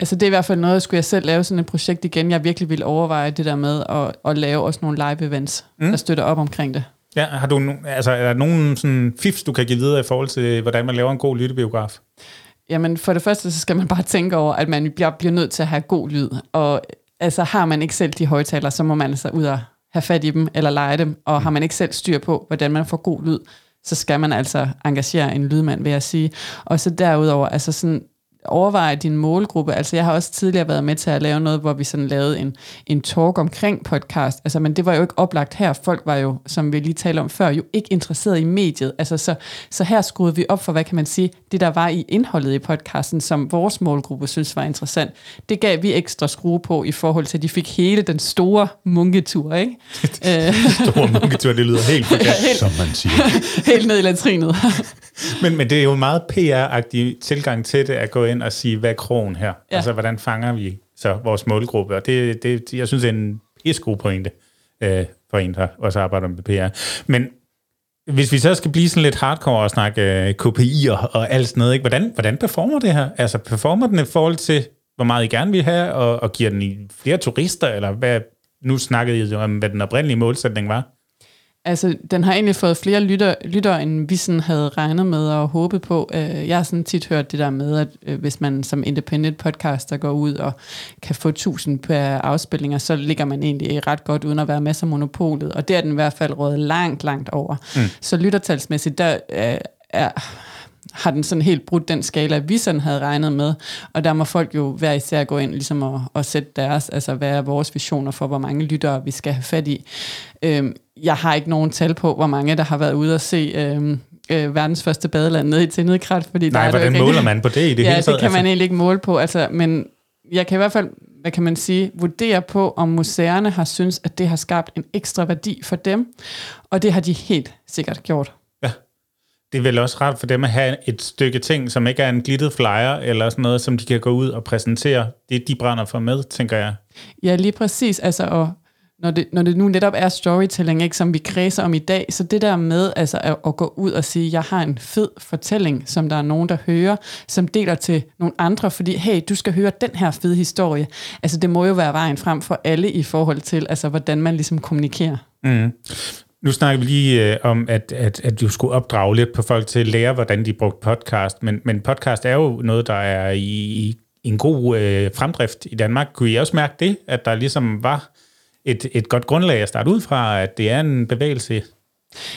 altså det er i hvert fald noget, skulle jeg selv lave sådan et projekt igen, jeg virkelig ville overveje det der med at, at lave også nogle live events, mm. der støtter op omkring det. Ja, har du altså, er der nogen sådan fifs, du kan give videre i forhold til, hvordan man laver en god lyttebiograf? Jamen for det første, så skal man bare tænke over, at man bliver, bliver nødt til at have god lyd, og altså har man ikke selv de højtalere, så må man altså ud og have fat i dem, eller lege dem, og har man ikke selv styr på, hvordan man får god lyd, så skal man altså engagere en lydmand, vil jeg sige. Og så derudover, altså sådan, overveje din målgruppe. Altså jeg har også tidligere været med til at lave noget, hvor vi sådan lavede en, en talk omkring podcast. Altså, men det var jo ikke oplagt her. Folk var jo, som vi lige talte om før, jo ikke interesseret i mediet. Altså, så, så her skruede vi op for, hvad kan man sige, det der var i indholdet i podcasten, som vores målgruppe synes var interessant. Det gav vi ekstra skrue på i forhold til, at de fik hele den store munketur, ikke? Øh, Store munketur, det lyder helt forkert. Som man siger. Helt ned i latrinet. Men, men det er jo en meget PR-agtig tilgang til det, at gå ind og sige, hvad er krogen her? Ja. Altså, hvordan fanger vi så vores målgruppe? Og det, det jeg synes, det er en pissegod pointe øh, for en, der også arbejder med PR. Men hvis vi så skal blive sådan lidt hardcore og snakke øh, KPI'er og alt sådan noget, ikke? Hvordan, hvordan performer det her? Altså, performer den i forhold til, hvor meget I gerne vil have, og, og giver den flere turister, eller hvad? Nu snakkede I om, hvad den oprindelige målsætning var. Altså, den har egentlig fået flere lytter, lytter end vi sådan havde regnet med og håbet på. Øh, Jeg har sådan tit hørt det der med, at øh, hvis man som independent podcaster går ud og kan få 1000 per afspilninger, så ligger man egentlig ret godt uden at være med som monopolet. Og det er den i hvert fald rådet langt, langt over. Mm. Så lyttertalsmæssigt, der øh, er har den sådan helt brudt den skala, vi sådan havde regnet med. Og der må folk jo hver især gå ind ligesom og, og sætte deres, altså hvad er vores visioner for, hvor mange lyttere vi skal have fat i. Øhm, jeg har ikke nogen tal på, hvor mange der har været ude og se øhm, øh, verdens første badeland nede i Tindedkrat, fordi der Nej, er det jo hvordan måler man på det i det ja, hele taget? det kan man altså, egentlig ikke måle på, altså, men jeg kan i hvert fald, hvad kan man sige, vurdere på, om museerne har synes, at det har skabt en ekstra værdi for dem, og det har de helt sikkert gjort. det er vel også rart for dem at have et stykke ting, som ikke er en glittet flyer, eller sådan noget, som de kan gå ud og præsentere. Det, de brænder for med, tænker jeg. Ja, lige præcis. Altså, og når det, når det nu netop er storytelling, ikke, som vi kredser om i dag, så det der med altså, at, at gå ud og sige, jeg har en fed fortælling, som der er nogen, der hører, som deler til nogle andre, fordi hey, du skal høre den her fede historie. Altså, det må jo være vejen frem for alle i forhold til, altså, hvordan man ligesom kommunikerer. Mm. Nu snakker vi lige øh, om, at, at, at du skulle opdrage lidt på folk til at lære, hvordan de brugte podcast, men, men podcast er jo noget, der er i, i en god øh, fremdrift i Danmark. Kunne I også mærke det, at der ligesom var et, et godt grundlag at starte ud fra, at det er en bevægelse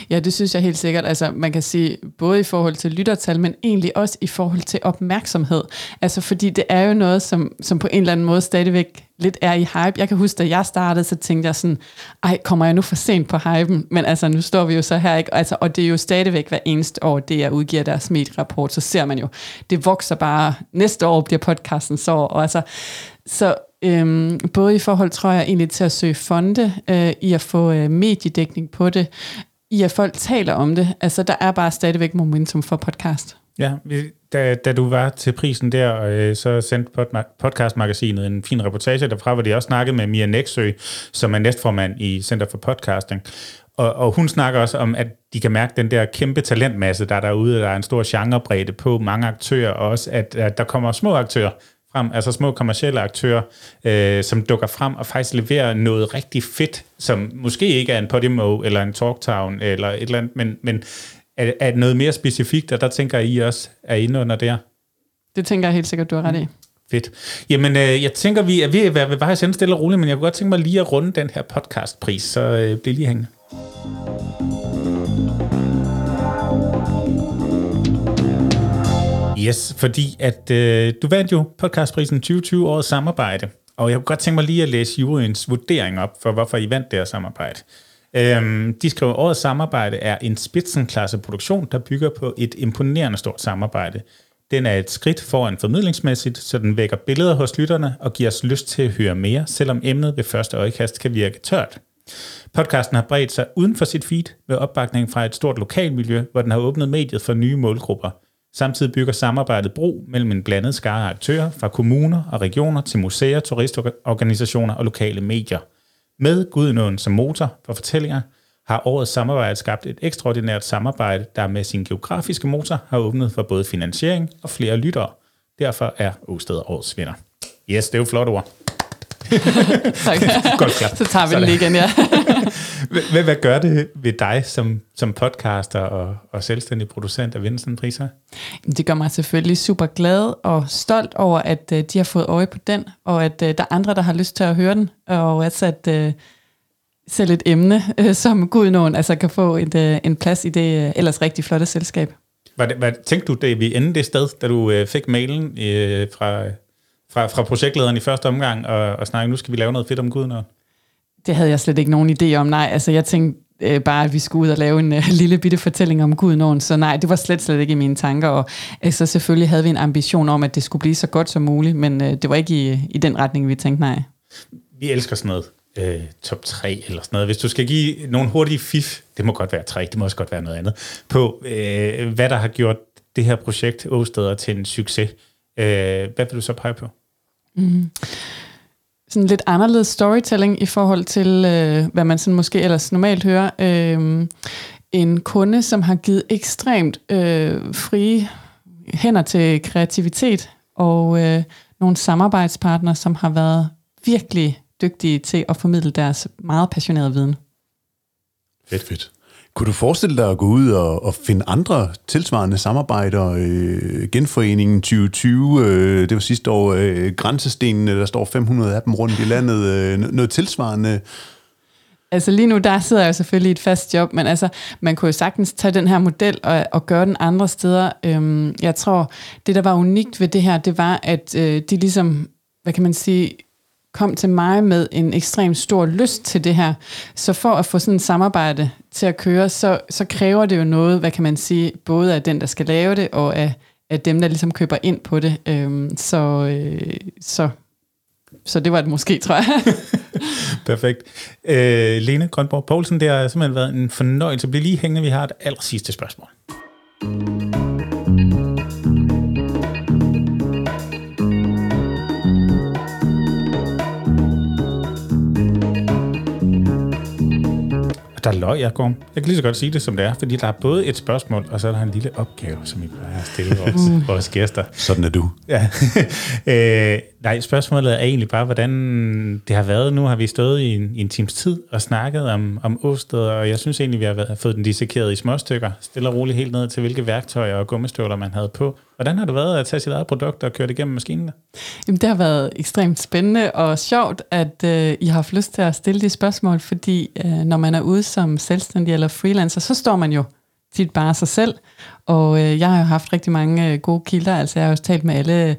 Ja, det synes jeg helt sikkert. Altså, man kan sige, både i forhold til lyttertal, men egentlig også i forhold til opmærksomhed. Altså, fordi det er jo noget, som, som på en eller anden måde stadigvæk lidt er i hype. Jeg kan huske, da jeg startede, så tænkte jeg sådan, ej, kommer jeg nu for sent på hypen? Men altså, nu står vi jo så her, ikke? Altså, og det er jo stadigvæk hver eneste år, det jeg udgiver deres medierapport, så ser man jo, det vokser bare. Næste år bliver podcasten så, og altså, så øhm, både i forhold, tror jeg, egentlig til at søge fonde, øh, i at få øh, mediedækning på det, i at folk taler om det. Altså, der er bare stadigvæk momentum for podcast. Ja, da, da du var til prisen der, øh, så sendte podcastmagasinet en fin reportage derfra, hvor de også snakkede med Mia Nexø, som er næstformand i Center for Podcasting. Og, og hun snakker også om, at de kan mærke den der kæmpe talentmasse, der er derude. Der er en stor genrebredde på mange aktører, og også at, at der kommer små aktører frem, altså små kommercielle aktører, øh, som dukker frem og faktisk leverer noget rigtig fedt, som måske ikke er en Podimo eller en Talktown eller et eller andet, men, men er, er noget mere specifikt, og der tænker I også er inde under der. Det tænker jeg helt sikkert, du har ret i. Fedt. Jamen, øh, jeg tænker, vi er ved at være ved vejs stille og roligt, men jeg kunne godt tænke mig lige at runde den her podcastpris, så øh, bliv lige hængende. Yes, fordi at øh, du vandt jo podcastprisen 2020 årets samarbejde, og jeg kunne godt tænke mig lige at læse juryens vurdering op for, hvorfor I vandt det her samarbejde. Øhm, de skriver, at årets samarbejde er en spidsenklasse produktion, der bygger på et imponerende stort samarbejde. Den er et skridt foran formidlingsmæssigt, så den vækker billeder hos lytterne og giver os lyst til at høre mere, selvom emnet ved første øjekast kan virke tørt. Podcasten har bredt sig uden for sit feed med opbakning fra et stort lokalmiljø, hvor den har åbnet mediet for nye målgrupper. Samtidig bygger samarbejdet bro mellem en blandet skare af aktører fra kommuner og regioner til museer, turistorganisationer og lokale medier. Med Gudenåen som motor for fortællinger, har årets samarbejde skabt et ekstraordinært samarbejde, der med sin geografiske motor har åbnet for både finansiering og flere lyttere. Derfor er Osted årets vinder. Yes, det er jo flot ord. Godt klap. Så tager vi den Sådan. lige igen, ja. Hvad, hvad gør det ved dig som, som podcaster og, og selvstændig producent at vinde sådan en pris her? Det gør mig selvfølgelig super glad og stolt over, at øh, de har fået øje på den, og at øh, der er andre, der har lyst til at høre den, og også at øh, selv et emne, som Gudnåen altså kan få et, en plads i det ellers rigtig flotte selskab. Det, var, tænkte du det vi endte det sted, da du fik mailen øh, fra, fra, fra projektlederen i første omgang, og, og snakke, nu skal vi lave noget fedt om Guden? Og... Det havde jeg slet ikke nogen idé om, nej. Altså, jeg tænkte øh, bare, at vi skulle ud og lave en øh, lille bitte fortælling om Gudnåen, så nej, det var slet, slet ikke i mine tanker, og altså, selvfølgelig havde vi en ambition om, at det skulle blive så godt som muligt, men øh, det var ikke i, i den retning, vi tænkte nej. Vi elsker sådan noget. Øh, top 3 eller sådan noget. Hvis du skal give nogle hurtige fif, det må godt være tre, det må også godt være noget andet, på øh, hvad der har gjort det her projekt Åsteder til en succes. Øh, hvad vil du så pege på? Mm-hmm. sådan lidt anderledes storytelling i forhold til, øh, hvad man sådan måske ellers normalt hører. Øh, en kunde, som har givet ekstremt øh, frie hænder til kreativitet, og øh, nogle samarbejdspartnere, som har været virkelig dygtige til at formidle deres meget passionerede viden. Fedt, fedt. Kunne du forestille dig at gå ud og, og finde andre tilsvarende samarbejder? Øh, Genforeningen 2020, øh, det var sidste år, øh, Grænsestenene, øh, der står 500 af dem rundt i landet. Øh, noget tilsvarende. Altså lige nu, der sidder jeg jo selvfølgelig i et fast job, men altså, man kunne jo sagtens tage den her model og, og gøre den andre steder. Øhm, jeg tror, det der var unikt ved det her, det var, at øh, de ligesom, hvad kan man sige, kom til mig med en ekstremt stor lyst til det her. Så for at få sådan et samarbejde til at køre, så, så kræver det jo noget, hvad kan man sige, både af den, der skal lave det, og af, af dem, der ligesom køber ind på det. Øhm, så, øh, så, så det var det måske, tror jeg. Perfekt. Øh, Lene Grønborg Poulsen, det har simpelthen været en fornøjelse. Bliv lige hængende, vi har et aller sidste spørgsmål. Mm. Der løg jeg, Gorm. Jeg kan lige så godt sige det, som det er, fordi der er både et spørgsmål, og så er der en lille opgave, som I plejer at stille vores, vores gæster. Sådan er du. Ja. øh, Nej, spørgsmålet er egentlig bare, hvordan det har været. Nu har vi stået i en, i en times tid og snakket om, om Åsted, og jeg synes egentlig, vi har været, fået den dissekeret i småstykker, stille og roligt helt ned til, hvilke værktøjer og gummistøvler man havde på. Hvordan har det været at tage sit eget produkt og køre det igennem maskinen? Jamen, det har været ekstremt spændende og sjovt, at øh, I har haft lyst til at stille de spørgsmål, fordi øh, når man er ude som selvstændig eller freelancer, så står man jo tit bare sig selv. Og øh, jeg har jo haft rigtig mange øh, gode kilder, altså jeg har også talt med alle øh,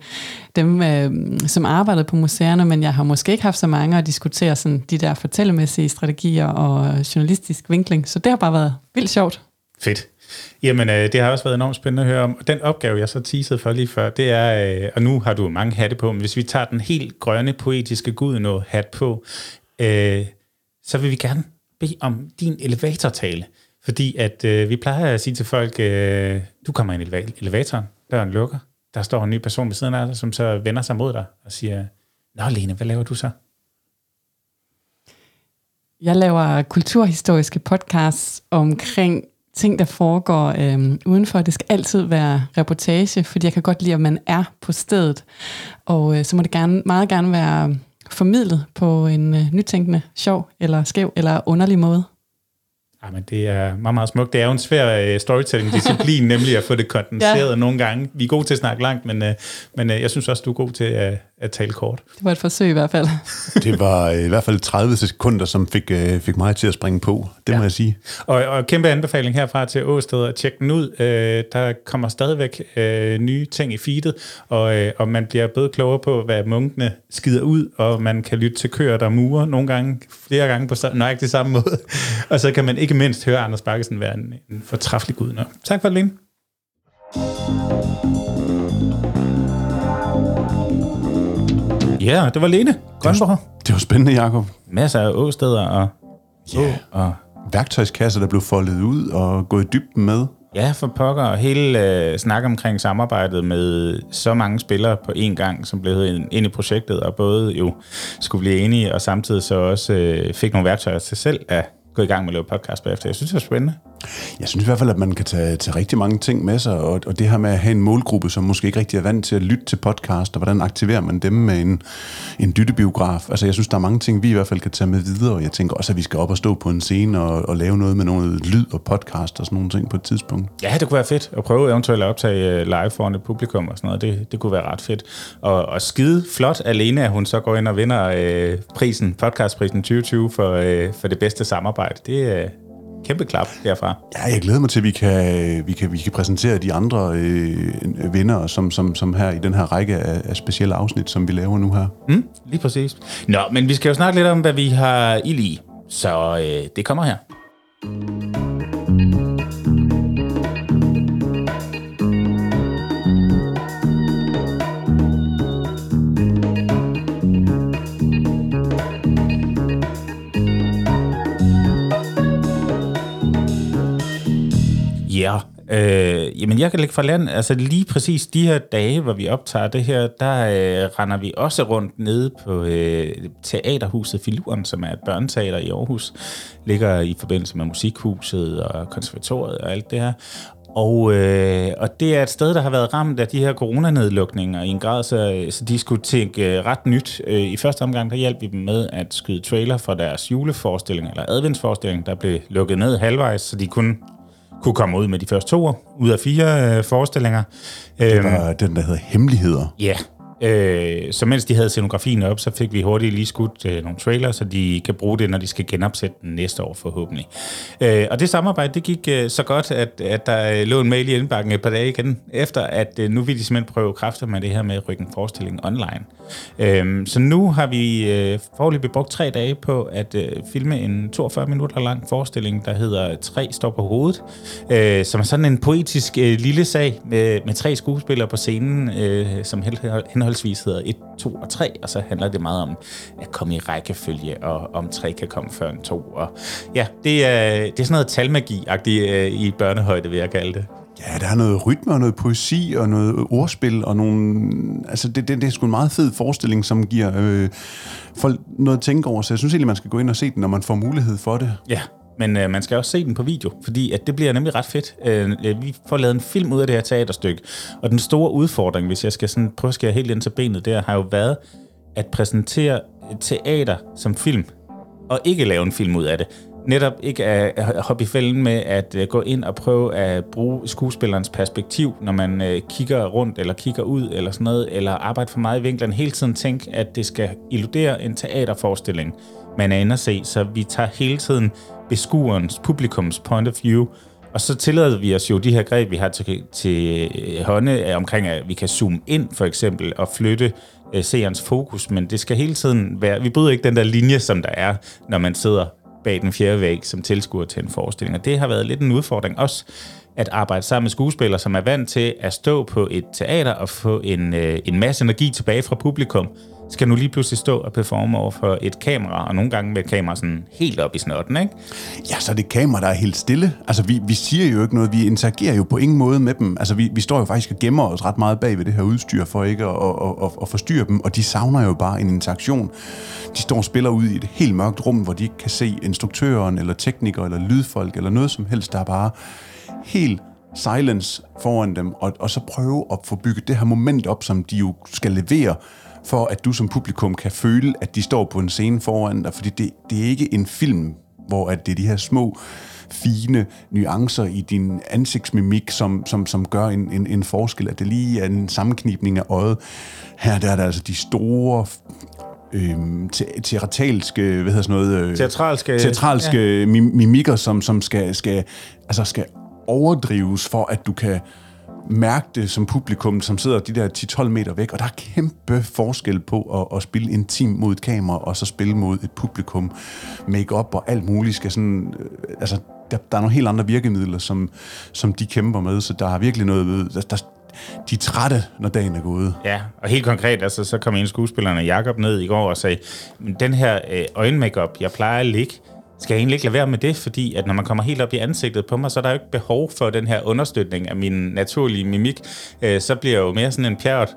dem, øh, som arbejdede på museerne, men jeg har måske ikke haft så mange at diskutere sådan, de der fortællemæssige strategier og journalistisk vinkling, så det har bare været vildt sjovt. Fedt. Jamen, øh, det har også været enormt spændende at høre om. Den opgave, jeg så teasede for lige før, det er, øh, og nu har du mange hatte på, men hvis vi tager den helt grønne, poetiske gud hat på, øh, så vil vi gerne bede om din elevatortale. Fordi at øh, vi plejer at sige til folk, øh, du kommer ind i elevatoren, døren lukker, der står en ny person ved siden af dig, som så vender sig mod dig og siger, Nå Lene, hvad laver du så? Jeg laver kulturhistoriske podcasts omkring ting, der foregår øh, udenfor. Det skal altid være reportage, fordi jeg kan godt lide, at man er på stedet. Og øh, så må det gerne, meget gerne være formidlet på en øh, nytænkende, sjov eller skæv eller underlig måde. Jamen, det er meget, meget smukt. Det er jo en svær uh, storytelling-disciplin, nemlig at få det kondenseret ja. nogle gange. Vi er gode til at snakke langt, men, uh, men uh, jeg synes også, du er god til at, at tale kort. Det var et forsøg i hvert fald. det var i hvert fald 30 sekunder, som fik, uh, fik mig til at springe på, det ja. må jeg sige. Og, og kæmpe anbefaling herfra til Åsted at tjekke den ud. Uh, der kommer stadigvæk uh, nye ting i feedet, og, uh, og man bliver både klogere på, hvad munkene skider ud, og man kan lytte til køer, der murer nogle gange, flere gange på nøjagtig samme måde. og så kan man ikke mindst høre Anders Bakkesen være en, en fortræffelig gud. Nå. Tak for det, Lene. Ja, det var Lene Grønborg. Det var spændende, Jacob. Masser af åsteder og, ja. og værktøjskasser, der blev foldet ud og gået i dybden med. Ja, for pokker. Og hele øh, snak omkring samarbejdet med så mange spillere på én gang, som blev ind, i projektet, og både jo skulle blive enige, og samtidig så også øh, fik nogle værktøjer til selv at gå i gang med at lave podcast bagefter. Jeg synes, det er spændende. Jeg synes i hvert fald, at man kan tage, tage rigtig mange ting med sig, og, og det her med at have en målgruppe, som måske ikke rigtig er vant til at lytte til podcast, og hvordan aktiverer man dem med en, en dyttebiograf. Altså jeg synes, der er mange ting, vi i hvert fald kan tage med videre, og jeg tænker også, at vi skal op og stå på en scene og, og lave noget med noget lyd og podcast og sådan nogle ting på et tidspunkt. Ja, det kunne være fedt at prøve eventuelt at optage øh, live foran et publikum og sådan noget. Det, det kunne være ret fedt. Og, og skide flot alene, at hun så går ind og vinder øh, prisen, podcastprisen 2020 for, øh, for det bedste samarbejde. Det, øh, kæmpe klap herfra. Ja, jeg glæder mig til, at vi kan, vi kan, vi kan præsentere de andre øh, vinder, som, som, som her i den her række af, af specielle afsnit, som vi laver nu her. Mm, lige præcis. Nå, men vi skal jo snakke lidt om, hvad vi har i lige. Så øh, det kommer her. Ja, øh, jamen jeg kan lægge for land, altså lige præcis de her dage, hvor vi optager det her, der øh, render vi også rundt nede på øh, Teaterhuset Filuren, som er et børneteater i Aarhus, ligger i forbindelse med Musikhuset og konservatoriet og alt det her. Og, øh, og det er et sted, der har været ramt af de her coronanedlukninger i en grad, så, så de skulle tænke øh, ret nyt. Øh, I første omgang, der hjalp vi dem med at skyde trailer for deres juleforestilling, eller adventsforestilling, der blev lukket ned halvvejs, så de kunne kunne komme ud med de første to ud af fire øh, forestillinger. Det var øhm, den, der hedder Hemmeligheder. Ja, Øh, så mens de havde scenografien op, så fik vi hurtigt lige skudt øh, nogle trailers, så de kan bruge det, når de skal genopsætte den næste år forhåbentlig. Øh, og det samarbejde, det gik øh, så godt, at, at der øh, lå en mail i indbakken et par dage igen, efter at øh, nu vil de simpelthen prøve kræfter med det her med at rykke en forestilling online. Øh, så nu har vi øh, forløbig brugt tre dage på at øh, filme en 42 minutter lang forestilling, der hedder Tre står på hovedet, øh, som er sådan en poetisk øh, lille sag med, med tre skuespillere på scenen, øh, som henholdsvis henholdsvis hedder 1, 2 og 3, og så handler det meget om at komme i rækkefølge, og om 3 kan komme før en 2. Og ja, det er, det er sådan noget talmagi-agtigt øh, i børnehøjde, vil jeg kalde det. Ja, der er noget rytme og noget poesi og noget ordspil og nogle... Altså, det, det, det er sgu en meget fed forestilling, som giver øh, folk noget at tænke over. Så jeg synes egentlig, man skal gå ind og se den, når man får mulighed for det. Ja, men øh, man skal også se den på video, fordi at det bliver nemlig ret fedt. Øh, øh, vi får lavet en film ud af det her teaterstykke, og den store udfordring, hvis jeg skal sådan prøve at skære helt ind til benet der, har jo været at præsentere teater som film, og ikke lave en film ud af det netop ikke at hoppe i fælden med at øh, gå ind og prøve at bruge skuespillerens perspektiv, når man øh, kigger rundt eller kigger ud eller sådan noget, eller arbejde for meget i vinklerne. Hele tiden tænk, at det skal illudere en teaterforestilling, man er inde at se. Så vi tager hele tiden beskuerens, publikums point of view, og så tillader vi os jo de her greb, vi har til, til øh, hånde øh, omkring, at vi kan zoome ind for eksempel og flytte øh, seerens fokus, men det skal hele tiden være, vi bryder ikke den der linje, som der er, når man sidder bag den fjerde væg som tilskuer til en forestilling. Og det har været lidt en udfordring også, at arbejde sammen med skuespillere, som er vant til at stå på et teater og få en, øh, en masse energi tilbage fra publikum, skal nu lige pludselig stå og performe over for et kamera, og nogle gange med et kamera sådan helt op i snotten, ikke? Ja, så er det kamera, der er helt stille. Altså, vi, vi siger jo ikke noget, vi interagerer jo på ingen måde med dem. Altså, vi, vi står jo faktisk og gemmer os ret meget bag ved det her udstyr, for ikke at, at, at, at forstyrre dem, og de savner jo bare en interaktion. De står og spiller ud i et helt mørkt rum, hvor de ikke kan se instruktøren, eller teknikere, eller lydfolk, eller noget som helst, der er bare helt silence foran dem, og, og så prøve at få bygget det her moment op, som de jo skal levere, for at du som publikum kan føle, at de står på en scene foran dig, fordi det, det er ikke en film, hvor at det er de her små, fine nuancer i din ansigtsmimik, som, som, som gør en, en, en forskel, at det lige er en sammenknibning af øjet. Her der er der altså de store øhm, te- teatralske, hvad hedder sådan noget? Øh, teatralske, teatralske ja. mimikker, som, som skal, skal, altså skal overdrives for, at du kan mærke det som publikum, som sidder de der 10-12 meter væk, og der er kæmpe forskel på at, at spille intim mod et kamera, og så spille mod et publikum. Make-up og alt muligt skal sådan... Øh, altså, der, der er nogle helt andre virkemidler, som, som de kæmper med, så der er virkelig noget... Der, der, de er trætte, når dagen er gået. Ja, og helt konkret, altså, så kom en skuespillerne Jakob ned i går og sagde, den her øh, øjenmakeup, jeg plejer at ligge, skal jeg egentlig ikke lade være med det, fordi at når man kommer helt op i ansigtet på mig, så er der jo ikke behov for den her understøtning af min naturlige mimik. Øh, så bliver jeg jo mere sådan en pjert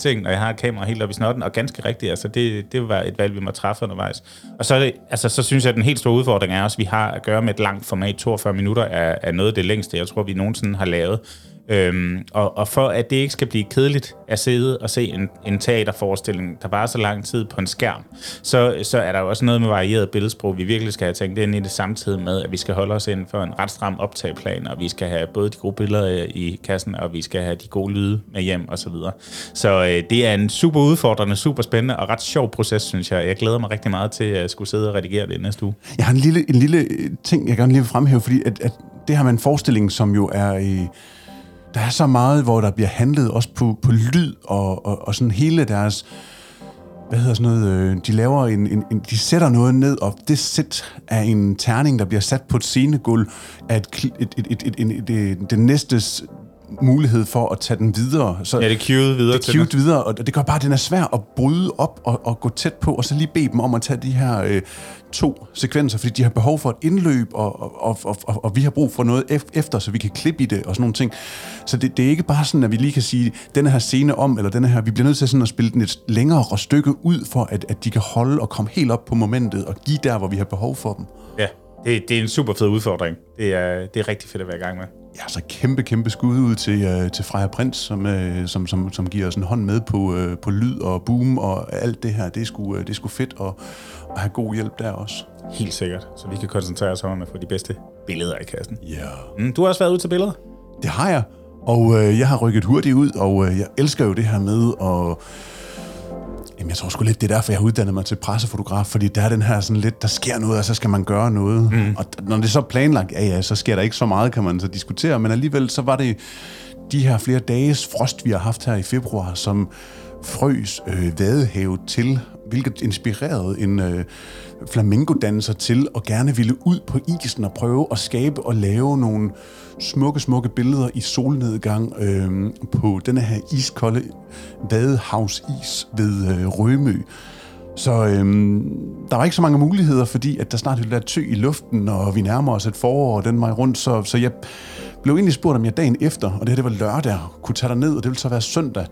ting, når jeg har kamera helt op i snotten, og ganske rigtigt, altså det, det var et valg, vi må træffe undervejs. Og så, det, altså, så synes jeg, at den helt store udfordring er også, at vi har at gøre med et langt format, 42 minutter er, er noget af det længste, jeg tror, vi nogensinde har lavet. Øhm, og, og for at det ikke skal blive kedeligt at sidde og se en, en teaterforestilling, der bare så lang tid på en skærm, så, så er der jo også noget med varieret billedsprog, vi virkelig skal have tænkt ind i det samtidig med, at vi skal holde os inden for en ret stram optageplan, og vi skal have både de gode billeder øh, i kassen, og vi skal have de gode lyde med hjem og så videre. Så øh, det er en super udfordrende, super spændende og ret sjov proces, synes jeg. Jeg glæder mig rigtig meget til at skulle sidde og redigere det næste uge. Jeg har en lille, en lille øh, ting, jeg gerne lige vil fremhæve, fordi at, at det her med en forestilling, som jo er i der er så meget, hvor der bliver handlet også på, på lyd og, og, og sådan hele deres hvad hedder sådan noget, øh, de laver en, en, en, de sætter noget ned, og det sæt er en terning, der bliver sat på et scenegulv, af et, et, et, et, et, et, et, den næste mulighed for at tage den videre. Så ja, det er cued videre det er cued videre, og det gør bare, at den er svær at bryde op og, og gå tæt på, og så lige bede dem om at tage de her øh, to sekvenser, fordi de har behov for et indløb, og, og, og, og, og vi har brug for noget efter, så vi kan klippe i det, og sådan nogle ting. Så det, det er ikke bare sådan, at vi lige kan sige, denne her scene om, eller denne her, vi bliver nødt til sådan at spille den et længere stykke ud, for at, at de kan holde og komme helt op på momentet, og give der, hvor vi har behov for dem. Ja, det, det er en super fed udfordring. Det er, det er rigtig fedt at være i gang med. Ja, så kæmpe, kæmpe skud ud til, uh, til Freja Prins, som, uh, som, som, som giver os en hånd med på, uh, på lyd og boom og alt det her. Det er sgu, uh, det er sgu fedt at, at have god hjælp der også. Helt sikkert, så vi kan koncentrere os om at få de bedste billeder i kassen. Ja. Yeah. Mm, du har også været ud til billeder? Det har jeg, og uh, jeg har rykket hurtigt ud, og uh, jeg elsker jo det her med at Jamen, jeg tror sgu lidt, det er derfor, jeg har uddannet mig til pressefotograf, fordi der er den her sådan lidt, der sker noget, og så skal man gøre noget. Mm. Og når det er så planlagt, ja, ja, så sker der ikke så meget, kan man så diskutere, men alligevel så var det de her flere dages frost, vi har haft her i februar, som frøs øh, vadehavet til, hvilket inspirerede en øh, flamingodanser til at gerne ville ud på isen og prøve at skabe og lave nogle smukke, smukke billeder i solnedgang øh, på den her iskolde vadehavsis ved øh, Rømø. Så øhm, der var ikke så mange muligheder, fordi at der snart ville være tø i luften, og vi nærmer os et forår og den vej rundt. Så, så jeg blev egentlig spurgt, om jeg dagen efter, og det her det var lørdag, kunne tage ned, og det ville så være søndag,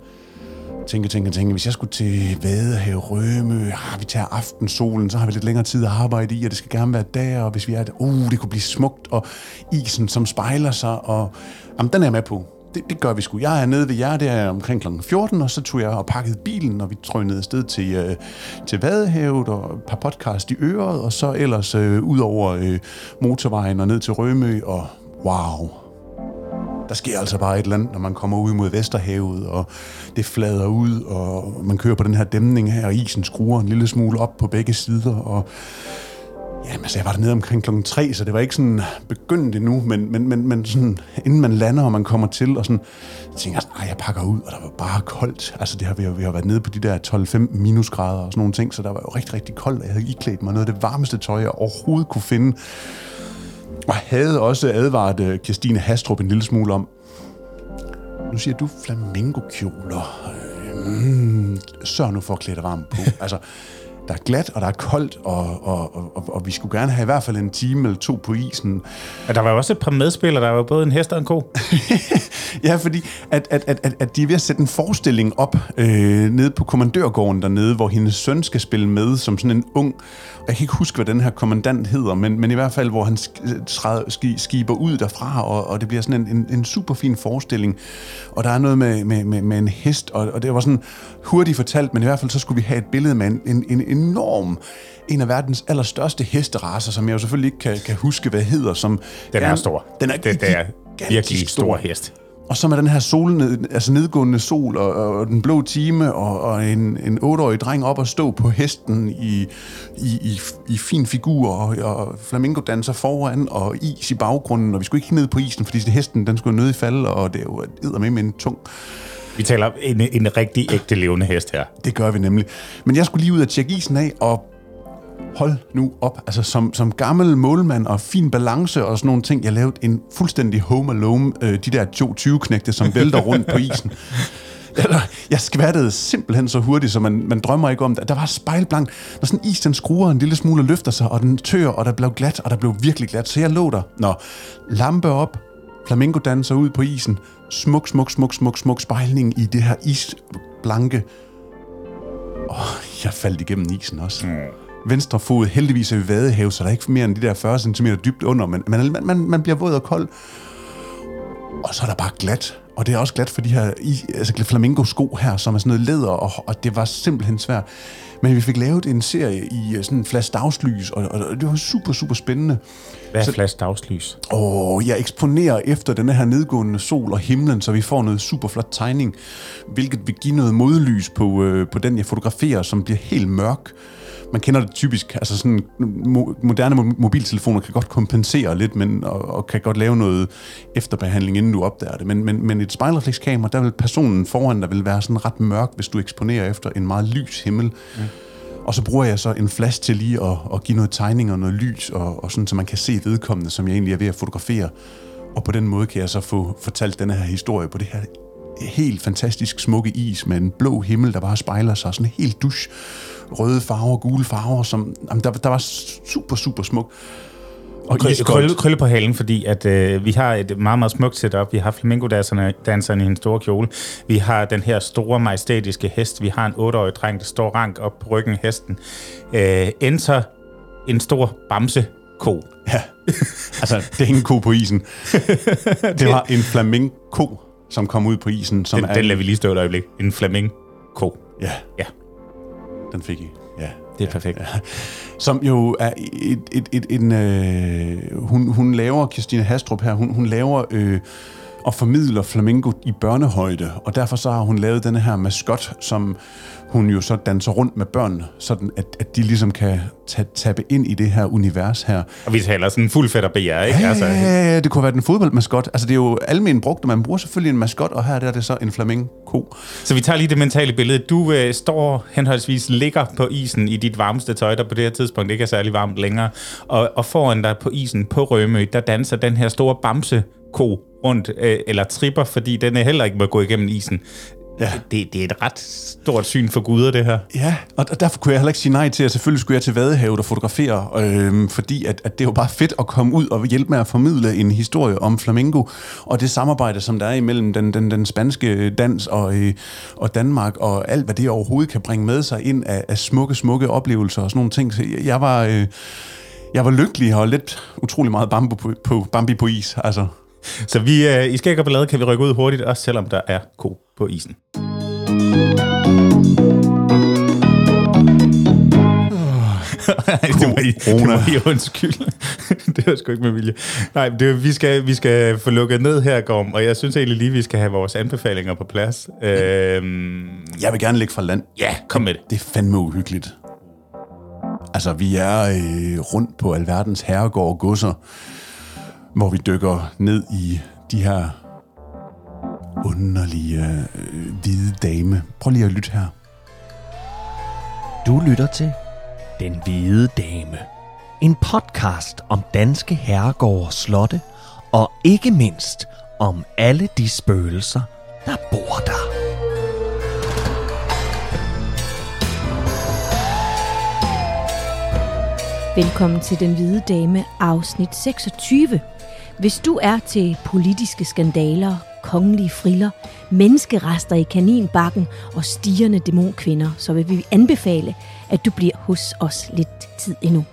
tænke, tænke, tænke, hvis jeg skulle til Vadehav, Rømø, ah, vi tager aftensolen, så har vi lidt længere tid at arbejde i, og det skal gerne være der, og hvis vi er der, uh, det kunne blive smukt, og isen, som spejler sig, og jamen, den er jeg med på. Det, det gør vi sgu. Jeg er nede ved jer, det er omkring kl. 14, og så tog jeg og pakkede bilen, og vi trønede afsted til, øh, til Vadehavet, og et par podcast i øret, og så ellers øh, ud over øh, motorvejen og ned til Rømø, og wow, der sker altså bare et eller andet, når man kommer ud mod Vesterhavet, og det flader ud, og man kører på den her dæmning her, og isen skruer en lille smule op på begge sider, og Jamen, altså, jeg var dernede omkring klokken 3, så det var ikke sådan begyndt endnu, men, men, men, men sådan, inden man lander, og man kommer til, og sådan, så tænker jeg, sådan, jeg pakker ud, og der var bare koldt. Altså, det har, vi, vi har været nede på de der 12-15 minusgrader og sådan nogle ting, så der var jo rigtig, rigtig koldt, og jeg havde iklædt mig noget af det varmeste tøj, jeg overhovedet kunne finde. Og havde også advaret øh, Kirstine Hastrup en lille smule om, nu siger du flamingokjoler. Øh, mm, sørg nu for at klæde dig varmt på. altså, der er glat, og der er koldt, og, og, og, og vi skulle gerne have i hvert fald en time eller to på isen. Og der var også et par medspillere, der var både en hest og en ko. ja, fordi at, at, at, at, at de er ved at sætte en forestilling op øh, nede på kommandørgården dernede, hvor hendes søn skal spille med som sådan en ung, jeg kan ikke huske, hvad den her kommandant hedder, men, men i hvert fald, hvor han skiber ud derfra, og, og det bliver sådan en, en, en super fin forestilling. Og der er noget med, med, med, med en hest, og, og det var sådan hurtigt fortalt, men i hvert fald så skulle vi have et billede med en, en, en enorm en af verdens allerstørste hesteraser, som jeg jo selvfølgelig ikke kan, kan huske, hvad hedder. Som den er, er stor. Den er, det, det er virkelig stor hest. Og så med den her sol, ned, altså nedgående sol og, og den blå time og, og en, en otteårig dreng op og stå på hesten i, i, i, i fin figur og, og flamingo danser foran og is i baggrunden. Og vi skulle ikke ned på isen, fordi hesten den skulle nødt i falde, og det er jo med en tung vi taler en, en rigtig ægte levende hest her. Det gør vi nemlig. Men jeg skulle lige ud og tjekke isen af, og hold nu op. Altså som, som gammel målmand og fin balance og sådan nogle ting, jeg lavede en fuldstændig home alone, øh, de der 20-knægte, som vælter rundt på isen. Jeg skvattede simpelthen så hurtigt, så man, man drømmer ikke om det. Der var spejlblank. Når sådan is, den skruer en lille smule og løfter sig, og den tør, og der blev glat, og der blev virkelig glat. Så jeg lå der. Nå, lampe op, flamingo danser ud på isen. Smuk, smuk, smuk, smuk, smuk spejlning i det her isblanke. Åh, jeg faldt igennem isen også. Mm. Venstre fod heldigvis er i vadehav, så der er ikke mere end de der 40 cm dybt under, men man, man, man bliver våd og kold. Og så er der bare glat. Og det er også glat for de her altså flamingo-sko her, som er sådan noget læder, og, og det var simpelthen svært. Men vi fik lavet en serie i øh, sådan en flash dagslys, og, og det var super, super spændende. Hvad er så, flash dagslys? Åh, jeg eksponerer efter den her nedgående sol og himlen, så vi får noget super flot tegning, hvilket vil give noget modlys på, øh, på den, jeg fotograferer, som bliver helt mørk man kender det typisk, altså sådan mo- moderne mobiltelefoner kan godt kompensere lidt, men, og, og kan godt lave noget efterbehandling, inden du opdager det. Men, men, men et spejlerflekskamera, der vil personen foran der vil være sådan ret mørk, hvis du eksponerer efter en meget lys himmel. Mm. Og så bruger jeg så en flash til lige at, at give noget tegning og noget lys, og, og sådan, så man kan se vedkommende, som jeg egentlig er ved at fotografere. Og på den måde kan jeg så få fortalt denne her historie på det her helt fantastisk smukke is med en blå himmel, der bare spejler sig, sådan helt dusch røde farver, gule farver, som, jamen, der, der var super, super smuk. Og krølle, krølle på halen, fordi at øh, vi har et meget, meget smukt setup. Vi har flamingo-danserne i en stor kjole. Vi har den her store, majestætiske hest. Vi har en 8-årig dreng, der står rank op på ryggen af hesten. Øh, enter en stor bamse ko. Ja, altså det er ingen ko på isen. det var en flamingo, som kom ud på isen. Som den, er den lader vi lige stå et øjeblik. En flamingo. Ja. Ja. Den fik I. Ja. Det er ja, perfekt. Ja. Som jo er et, et, et, en... Øh, hun, hun laver, Christine Hastrup her, hun, hun laver... Øh, og formidler flamingo i børnehøjde, og derfor så har hun lavet denne her maskot, som hun jo så danser rundt med børn, sådan at, at de ligesom kan tage, tabe ind i det her univers her. Og vi taler sådan fuld fedt og begær, ikke? Ja, altså. ja, ja, det kunne være den fodboldmaskot. Altså det er jo almen brugt, og man bruger selvfølgelig en maskot, og her der er det så en flamingo. Så vi tager lige det mentale billede. Du øh, står henholdsvis ligger på isen i dit varmeste tøj, der på det her tidspunkt ikke er særlig varmt længere, og, og foran dig på isen på Rømø, der danser den her store bamse ko rundt, øh, eller tripper, fordi den er heller ikke må gå igennem isen. Ja. Det, det er et ret stort syn for guder, det her. Ja, og derfor kunne jeg heller ikke sige nej til, at selvfølgelig skulle jeg til Vadehavet og fotografere, øh, fordi at, at det er jo bare fedt at komme ud og hjælpe med at formidle en historie om flamingo, og det samarbejde, som der er imellem den, den, den spanske dans og, øh, og Danmark, og alt, hvad det overhovedet kan bringe med sig ind af, af smukke, smukke oplevelser og sådan nogle ting. Så jeg, jeg var... Øh, jeg var lykkelig og lidt utrolig meget bambu på, på, Bambi på is. Altså, Så vi, øh, i skæg og ballade kan vi rykke ud hurtigt, også selvom der er ko på isen. det må I, det må I undskylde. det var sgu ikke med vilje. Nej, det, vi, skal, vi skal få lukket ned her, Gorm, og jeg synes egentlig lige, vi skal have vores anbefalinger på plads. Øhm, jeg vil gerne ligge fra land. ja, kom med det. Det er fandme uhyggeligt. Altså, vi er øh, rundt på alverdens herregård og godser, hvor vi dykker ned i de her underlige øh, hvide dame. Prøv lige at lytte her. Du lytter til Den Hvide Dame. En podcast om danske herregårde og slotte, og ikke mindst om alle de spøgelser, der bor der. Velkommen til Den Hvide Dame, afsnit 26. Hvis du er til politiske skandaler, kongelige friller, menneskerester i kaninbakken og stigende dæmonkvinder, så vil vi anbefale, at du bliver hos os lidt tid endnu.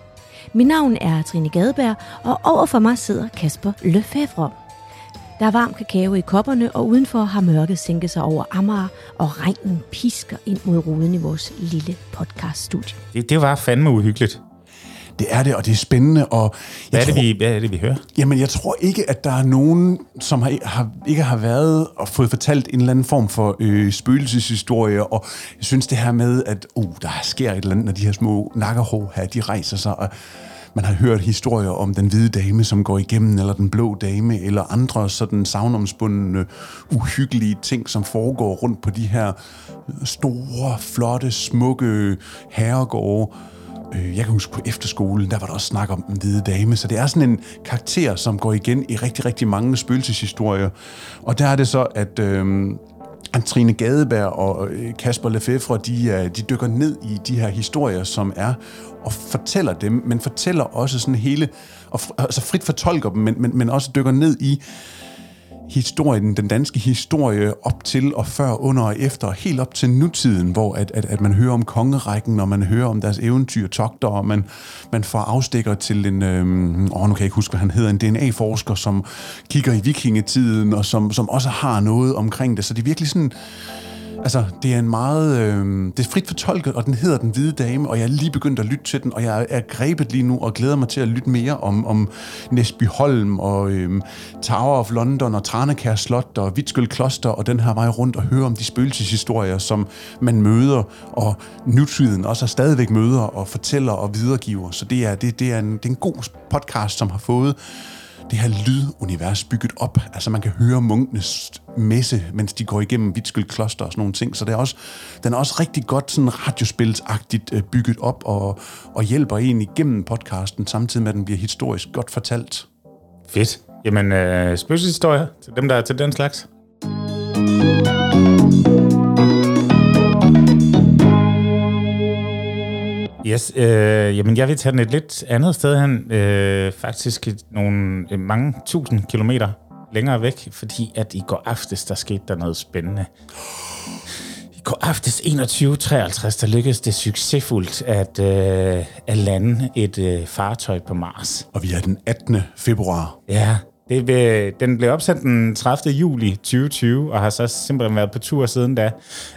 Mit navn er Trine Gadeberg, og overfor mig sidder Kasper Lefebvre. Der er varm kakao i kopperne, og udenfor har mørket sænket sig over Amager, og regnen pisker ind mod ruden i vores lille podcaststudie. det. Det var fandme uhyggeligt. Det er det, og det er spændende. Og Hvad er, det, tror, vi, hvad er det, vi hører? Jamen, jeg tror ikke, at der er nogen, som har, har, ikke har været og fået fortalt en eller anden form for øh, spøgelseshistorie, og jeg synes det her med, at uh, der sker et eller andet, når de her små nakkerhår her, de rejser sig, og man har hørt historier om den hvide dame, som går igennem, eller den blå dame, eller andre sådan savnomsbundne, uhyggelige ting, som foregår rundt på de her store, flotte, smukke herregårde. Øh, Jeg kan huske på efterskolen, der var der også snak om den hvide dame, så det er sådan en karakter, som går igen i rigtig, rigtig mange spøgelseshistorier. Og der er det så, at øh, Trine Gadeberg og øh, Kasper Lefebvre, de, øh, de dykker ned i de her historier, som er, og fortæller dem, men fortæller også sådan hele, og altså frit fortolker dem, men, men, men også dykker ned i, historien, den danske historie op til og før, under og efter, helt op til nutiden, hvor at, at, at man hører om kongerækken, og man hører om deres eventyr, togter, og man, man får afstikker til en, øh, åh, nu kan jeg ikke huske, hvad han hedder, en DNA-forsker, som kigger i vikingetiden, og som, som også har noget omkring det. Så det er virkelig sådan, Altså, det er en meget... Øh, det er frit fortolket, og den hedder Den Hvide Dame, og jeg er lige begyndt at lytte til den, og jeg er grebet lige nu og glæder mig til at lytte mere om, om Nesby Holm og øh, Tower of London og Tranekær Slot og Vitskøl Kloster og den her vej rundt og høre om de spøgelseshistorier, som man møder, og nutiden også stadigvæk møder og fortæller og videregiver. Så det er, det, det er, en, det er en god podcast, som har fået det her lydunivers bygget op. Altså man kan høre munkenes messe, mens de går igennem Vitskøl Kloster og sådan nogle ting. Så det er også, den er også rigtig godt sådan radiospilsagtigt øh, bygget op og, og hjælper en igennem podcasten, samtidig med at den bliver historisk godt fortalt. Fedt. Jamen, øh, spøgelseshistorier til dem, der er til den slags. Yes, øh, jamen jeg vil tage den et lidt andet sted hen, øh, faktisk nogle øh, mange tusind kilometer længere væk, fordi at i går aftes, der skete der noget spændende. I går aftes 21.53, der lykkedes det succesfuldt at, øh, at lande et øh, fartøj på Mars. Og vi er den 18. februar. Ja, det blev, den blev opsat den 30. juli 2020, og har så simpelthen været på tur siden da.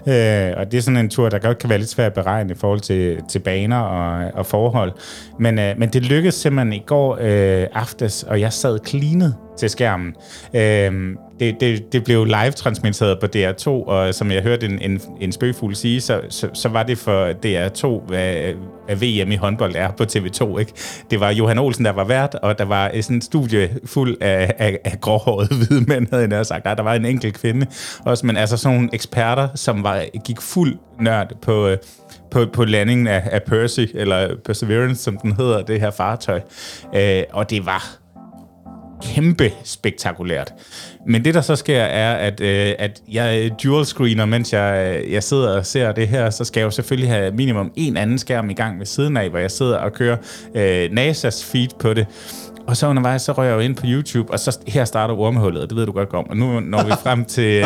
Øh, og det er sådan en tur, der godt kan være lidt svært at beregne i forhold til, til baner og, og forhold. Men, øh, men det lykkedes simpelthen i går øh, aftes, og jeg sad cleanet til skærmen. Øh, det, det, det blev live-transmitteret på DR2, og som jeg hørte en, en, en spøgfugl sige, så, så, så var det for DR2, hvad, hvad VM i håndbold er på TV2. Ikke? Det var Johan Olsen, der var vært, og der var sådan en studie fuld af, af, af gråhårede hvide mænd, havde jeg sagt. Nej, der var en enkelt kvinde også, men altså sådan nogle eksperter, som var, gik fuld nørd på, øh, på, på landingen af, af Percy, eller Perseverance, som den hedder, det her fartøj. Øh, og det var kæmpe spektakulært. Men det, der så sker, er, at, øh, at jeg dual screener, mens jeg, øh, jeg sidder og ser det her, så skal jeg jo selvfølgelig have minimum en anden skærm i gang ved siden af, hvor jeg sidder og kører øh, NASA's feed på det. Og så undervejs, så rører jeg jo ind på YouTube, og så her starter ormehullet, og det ved du godt om. Og nu når vi frem til,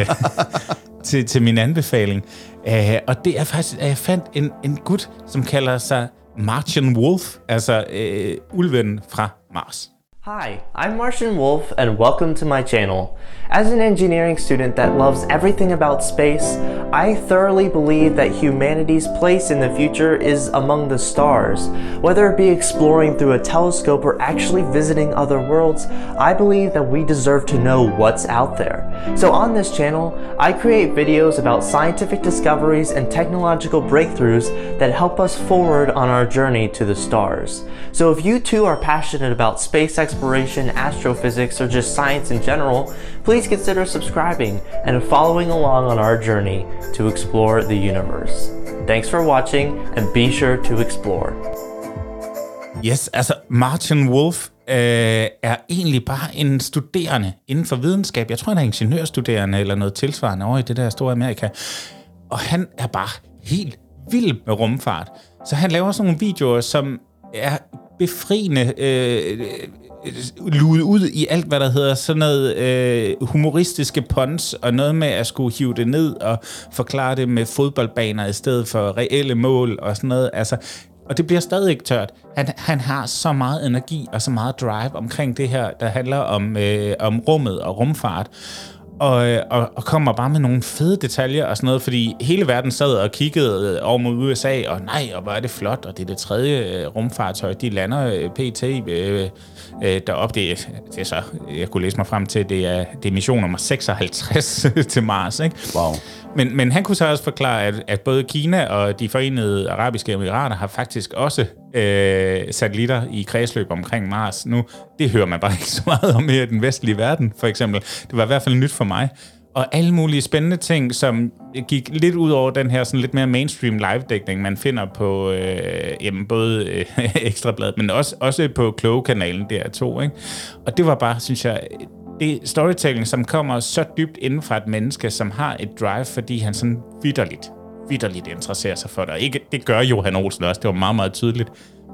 til, til min anbefaling. Uh, og det er faktisk, at jeg fandt en, en gut, som kalder sig Martian Wolf, altså uh, ulven fra Mars. Hi, I'm Martian Wolf and welcome to my channel. As an engineering student that loves everything about space, I thoroughly believe that humanity's place in the future is among the stars. Whether it be exploring through a telescope or actually visiting other worlds, I believe that we deserve to know what's out there. So on this channel, I create videos about scientific discoveries and technological breakthroughs that help us forward on our journey to the stars. So if you too are passionate about space exploration, astrophysics, or just science in general, please consider subscribing and following along on our journey to explore the universe. Thanks for watching and be sure to explore. Yes, altså Martin Wolf øh, er egentlig bare en studerende inden for videnskab. Jeg tror, han er ingeniørstuderende eller noget tilsvarende over i det der store Amerika. Og han er bare helt vild med rumfart. Så han laver sådan nogle videoer, som er befriende øh, luet ud i alt, hvad der hedder sådan noget øh, humoristiske puns, og noget med at skulle hive det ned og forklare det med fodboldbaner i stedet for reelle mål og sådan noget. Altså, og det bliver stadig ikke tørt. Han, han har så meget energi og så meget drive omkring det her, der handler om, øh, om rummet og rumfart. Og, øh, og, og kommer bare med nogle fede detaljer og sådan noget, fordi hele verden sad og kiggede øh, over mod USA, og nej, og hvor er det flot, og det er det tredje øh, rumfartøj, de lander øh, PT øh, øh, deroppe. Det, det er så, jeg kunne læse mig frem til, det er, det er mission nummer 56 til Mars, ikke? Wow. Men, men han kunne så også forklare, at, at både Kina og de forenede arabiske emirater har faktisk også øh, satellitter i kredsløb omkring Mars nu. Det hører man bare ikke så meget om mere i den vestlige verden, for eksempel. Det var i hvert fald nyt for mig. Og alle mulige spændende ting, som gik lidt ud over den her sådan lidt mere mainstream live-dækning, man finder på øh, jamen, både øh, Ekstrabladet, men også, også på Kloge-kanalen DR2. Ikke? Og det var bare, synes jeg, det storytelling, som kommer så dybt inden fra et menneske, som har et drive, fordi han sådan vidderligt, vidderligt interesserer sig for det. Ikke, det gør Johan Olsen også, det var meget, meget tydeligt.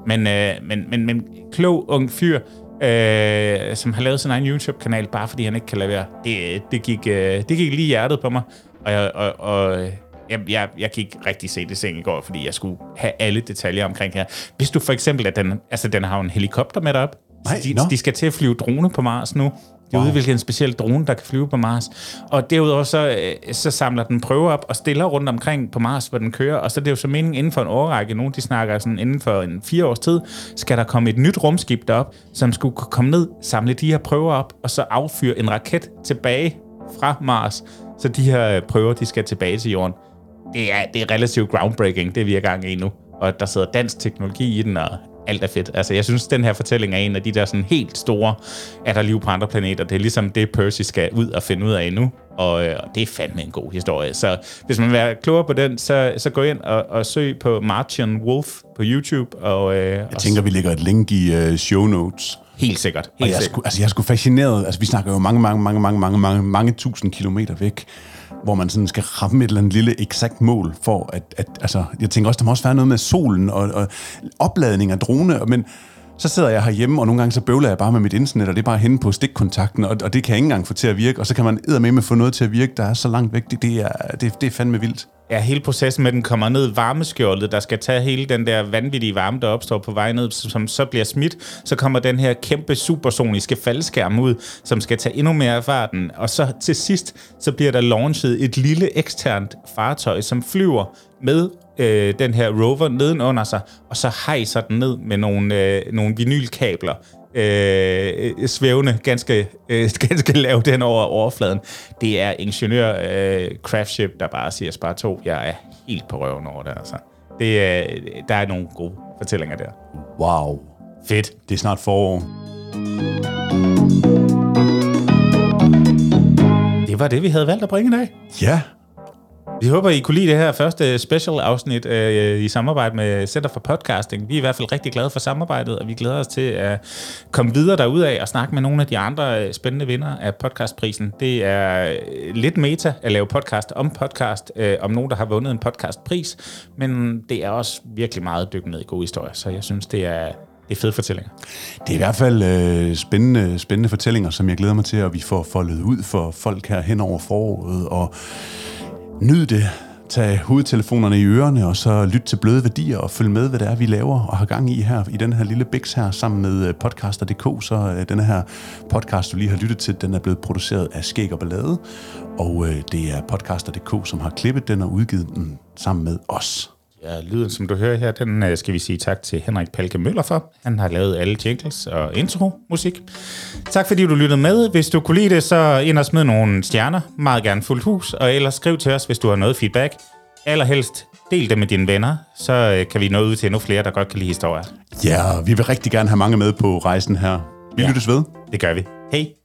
Men, øh, men, men, men klog ung fyr, øh, som har lavet sin egen YouTube-kanal, bare fordi han ikke kan lade være. Det, det, gik, øh, det gik lige hjertet på mig. Og, jeg, og, og jeg, jeg, jeg gik rigtig se det seng i går, fordi jeg skulle have alle detaljer omkring her. Hvis du for eksempel, at den, altså, den har en helikopter med derop. Nej, de, nå. de skal til at flyve drone på Mars nu. De wow. udviklet en speciel drone, der kan flyve på Mars. Og derudover så, øh, så samler den prøver op og stiller rundt omkring på Mars, hvor den kører. Og så er det jo så meningen inden for en årrække. Nogle de snakker sådan, inden for en fire års tid, skal der komme et nyt rumskib derop, som skulle komme ned, samle de her prøver op, og så affyre en raket tilbage fra Mars. Så de her øh, prøver, de skal tilbage til jorden. Det er, det er relativt groundbreaking, det vi er gang i nu. Og der sidder dansk teknologi i den, og alt er fedt. Altså, jeg synes, den her fortælling er en af de der sådan helt store, er der liv på andre planeter. Det er ligesom det, Percy skal ud og finde ud af nu. Og, øh, og det er fandme en god historie. Så hvis man vil være klogere på den, så, så gå ind og, og søg på Martian Wolf på YouTube. Og, øh, Jeg tænker, vi lægger et link i uh, show notes. helt sikkert. Og Helt jeg er, sikkert. sgu, altså, jeg er sgu fascineret. Altså, vi snakker jo mange, mange, mange, mange, mange, mange, mange tusind kilometer væk, hvor man sådan skal ramme et eller andet lille eksakt mål for at, at altså, jeg tænker også, der må også være noget med solen og, og opladning af drone, men så sidder jeg herhjemme, og nogle gange så bøvler jeg bare med mit internet, og det er bare henne på stikkontakten, og, og det kan jeg ikke engang få til at virke, og så kan man med med få noget til at virke, der er så langt væk. Det, det, er, det, det er fandme vildt. Ja, hele processen med, den kommer ned i varmeskjoldet, der skal tage hele den der vanvittige varme, der opstår på vej ned, som så bliver smidt. Så kommer den her kæmpe supersoniske faldskærm ud, som skal tage endnu mere af farten. Og så til sidst, så bliver der launchet et lille eksternt fartøj, som flyver med øh, den her rover nedenunder sig, og så hejser den ned med nogle, øh, nogle vinylkabler, øh, svævende ganske, øh, ganske lavt hen over overfladen. Det er ingeniør øh, craftship, der bare siger spar to. Jeg er helt på røven over det, altså. Det, er, der er nogle gode fortællinger der. Wow. Fedt. Det er snart forår. Det var det, vi havde valgt at bringe i dag. Ja. Vi håber, I kunne lide det her første special-afsnit øh, i samarbejde med Center for Podcasting. Vi er i hvert fald rigtig glade for samarbejdet, og vi glæder os til at komme videre derudad og snakke med nogle af de andre øh, spændende vinder af podcastprisen. Det er øh, lidt meta at lave podcast om podcast, øh, om nogen, der har vundet en podcastpris, men det er også virkelig meget dykket ned i gode historier, så jeg synes, det er, det er fede fortællinger. Det er i hvert fald øh, spændende, spændende fortællinger, som jeg glæder mig til, at vi får foldet ud for folk her hen over foråret, og nyd det. Tag hovedtelefonerne i ørerne, og så lyt til bløde værdier, og følg med, hvad det er, vi laver og har gang i her, i den her lille biks her, sammen med øh, podcaster.dk. Så øh, den her podcast, du lige har lyttet til, den er blevet produceret af Skæg og Ballade, og øh, det er podcaster.dk, som har klippet den og udgivet den sammen med os. Ja, lyden, som du hører her, den øh, skal vi sige tak til Henrik Palke Møller for. Han har lavet alle jingles og intro-musik. Tak fordi du lyttede med. Hvis du kunne lide det, så ind og smid nogle stjerner. Meget gerne fuldt hus. Og ellers skriv til os, hvis du har noget feedback. Allerhelst del det med dine venner, så øh, kan vi nå ud til endnu flere, der godt kan lide historier. Ja, vi vil rigtig gerne have mange med på rejsen her. Vi Ja. lyttes ved. Det gør vi. Hej!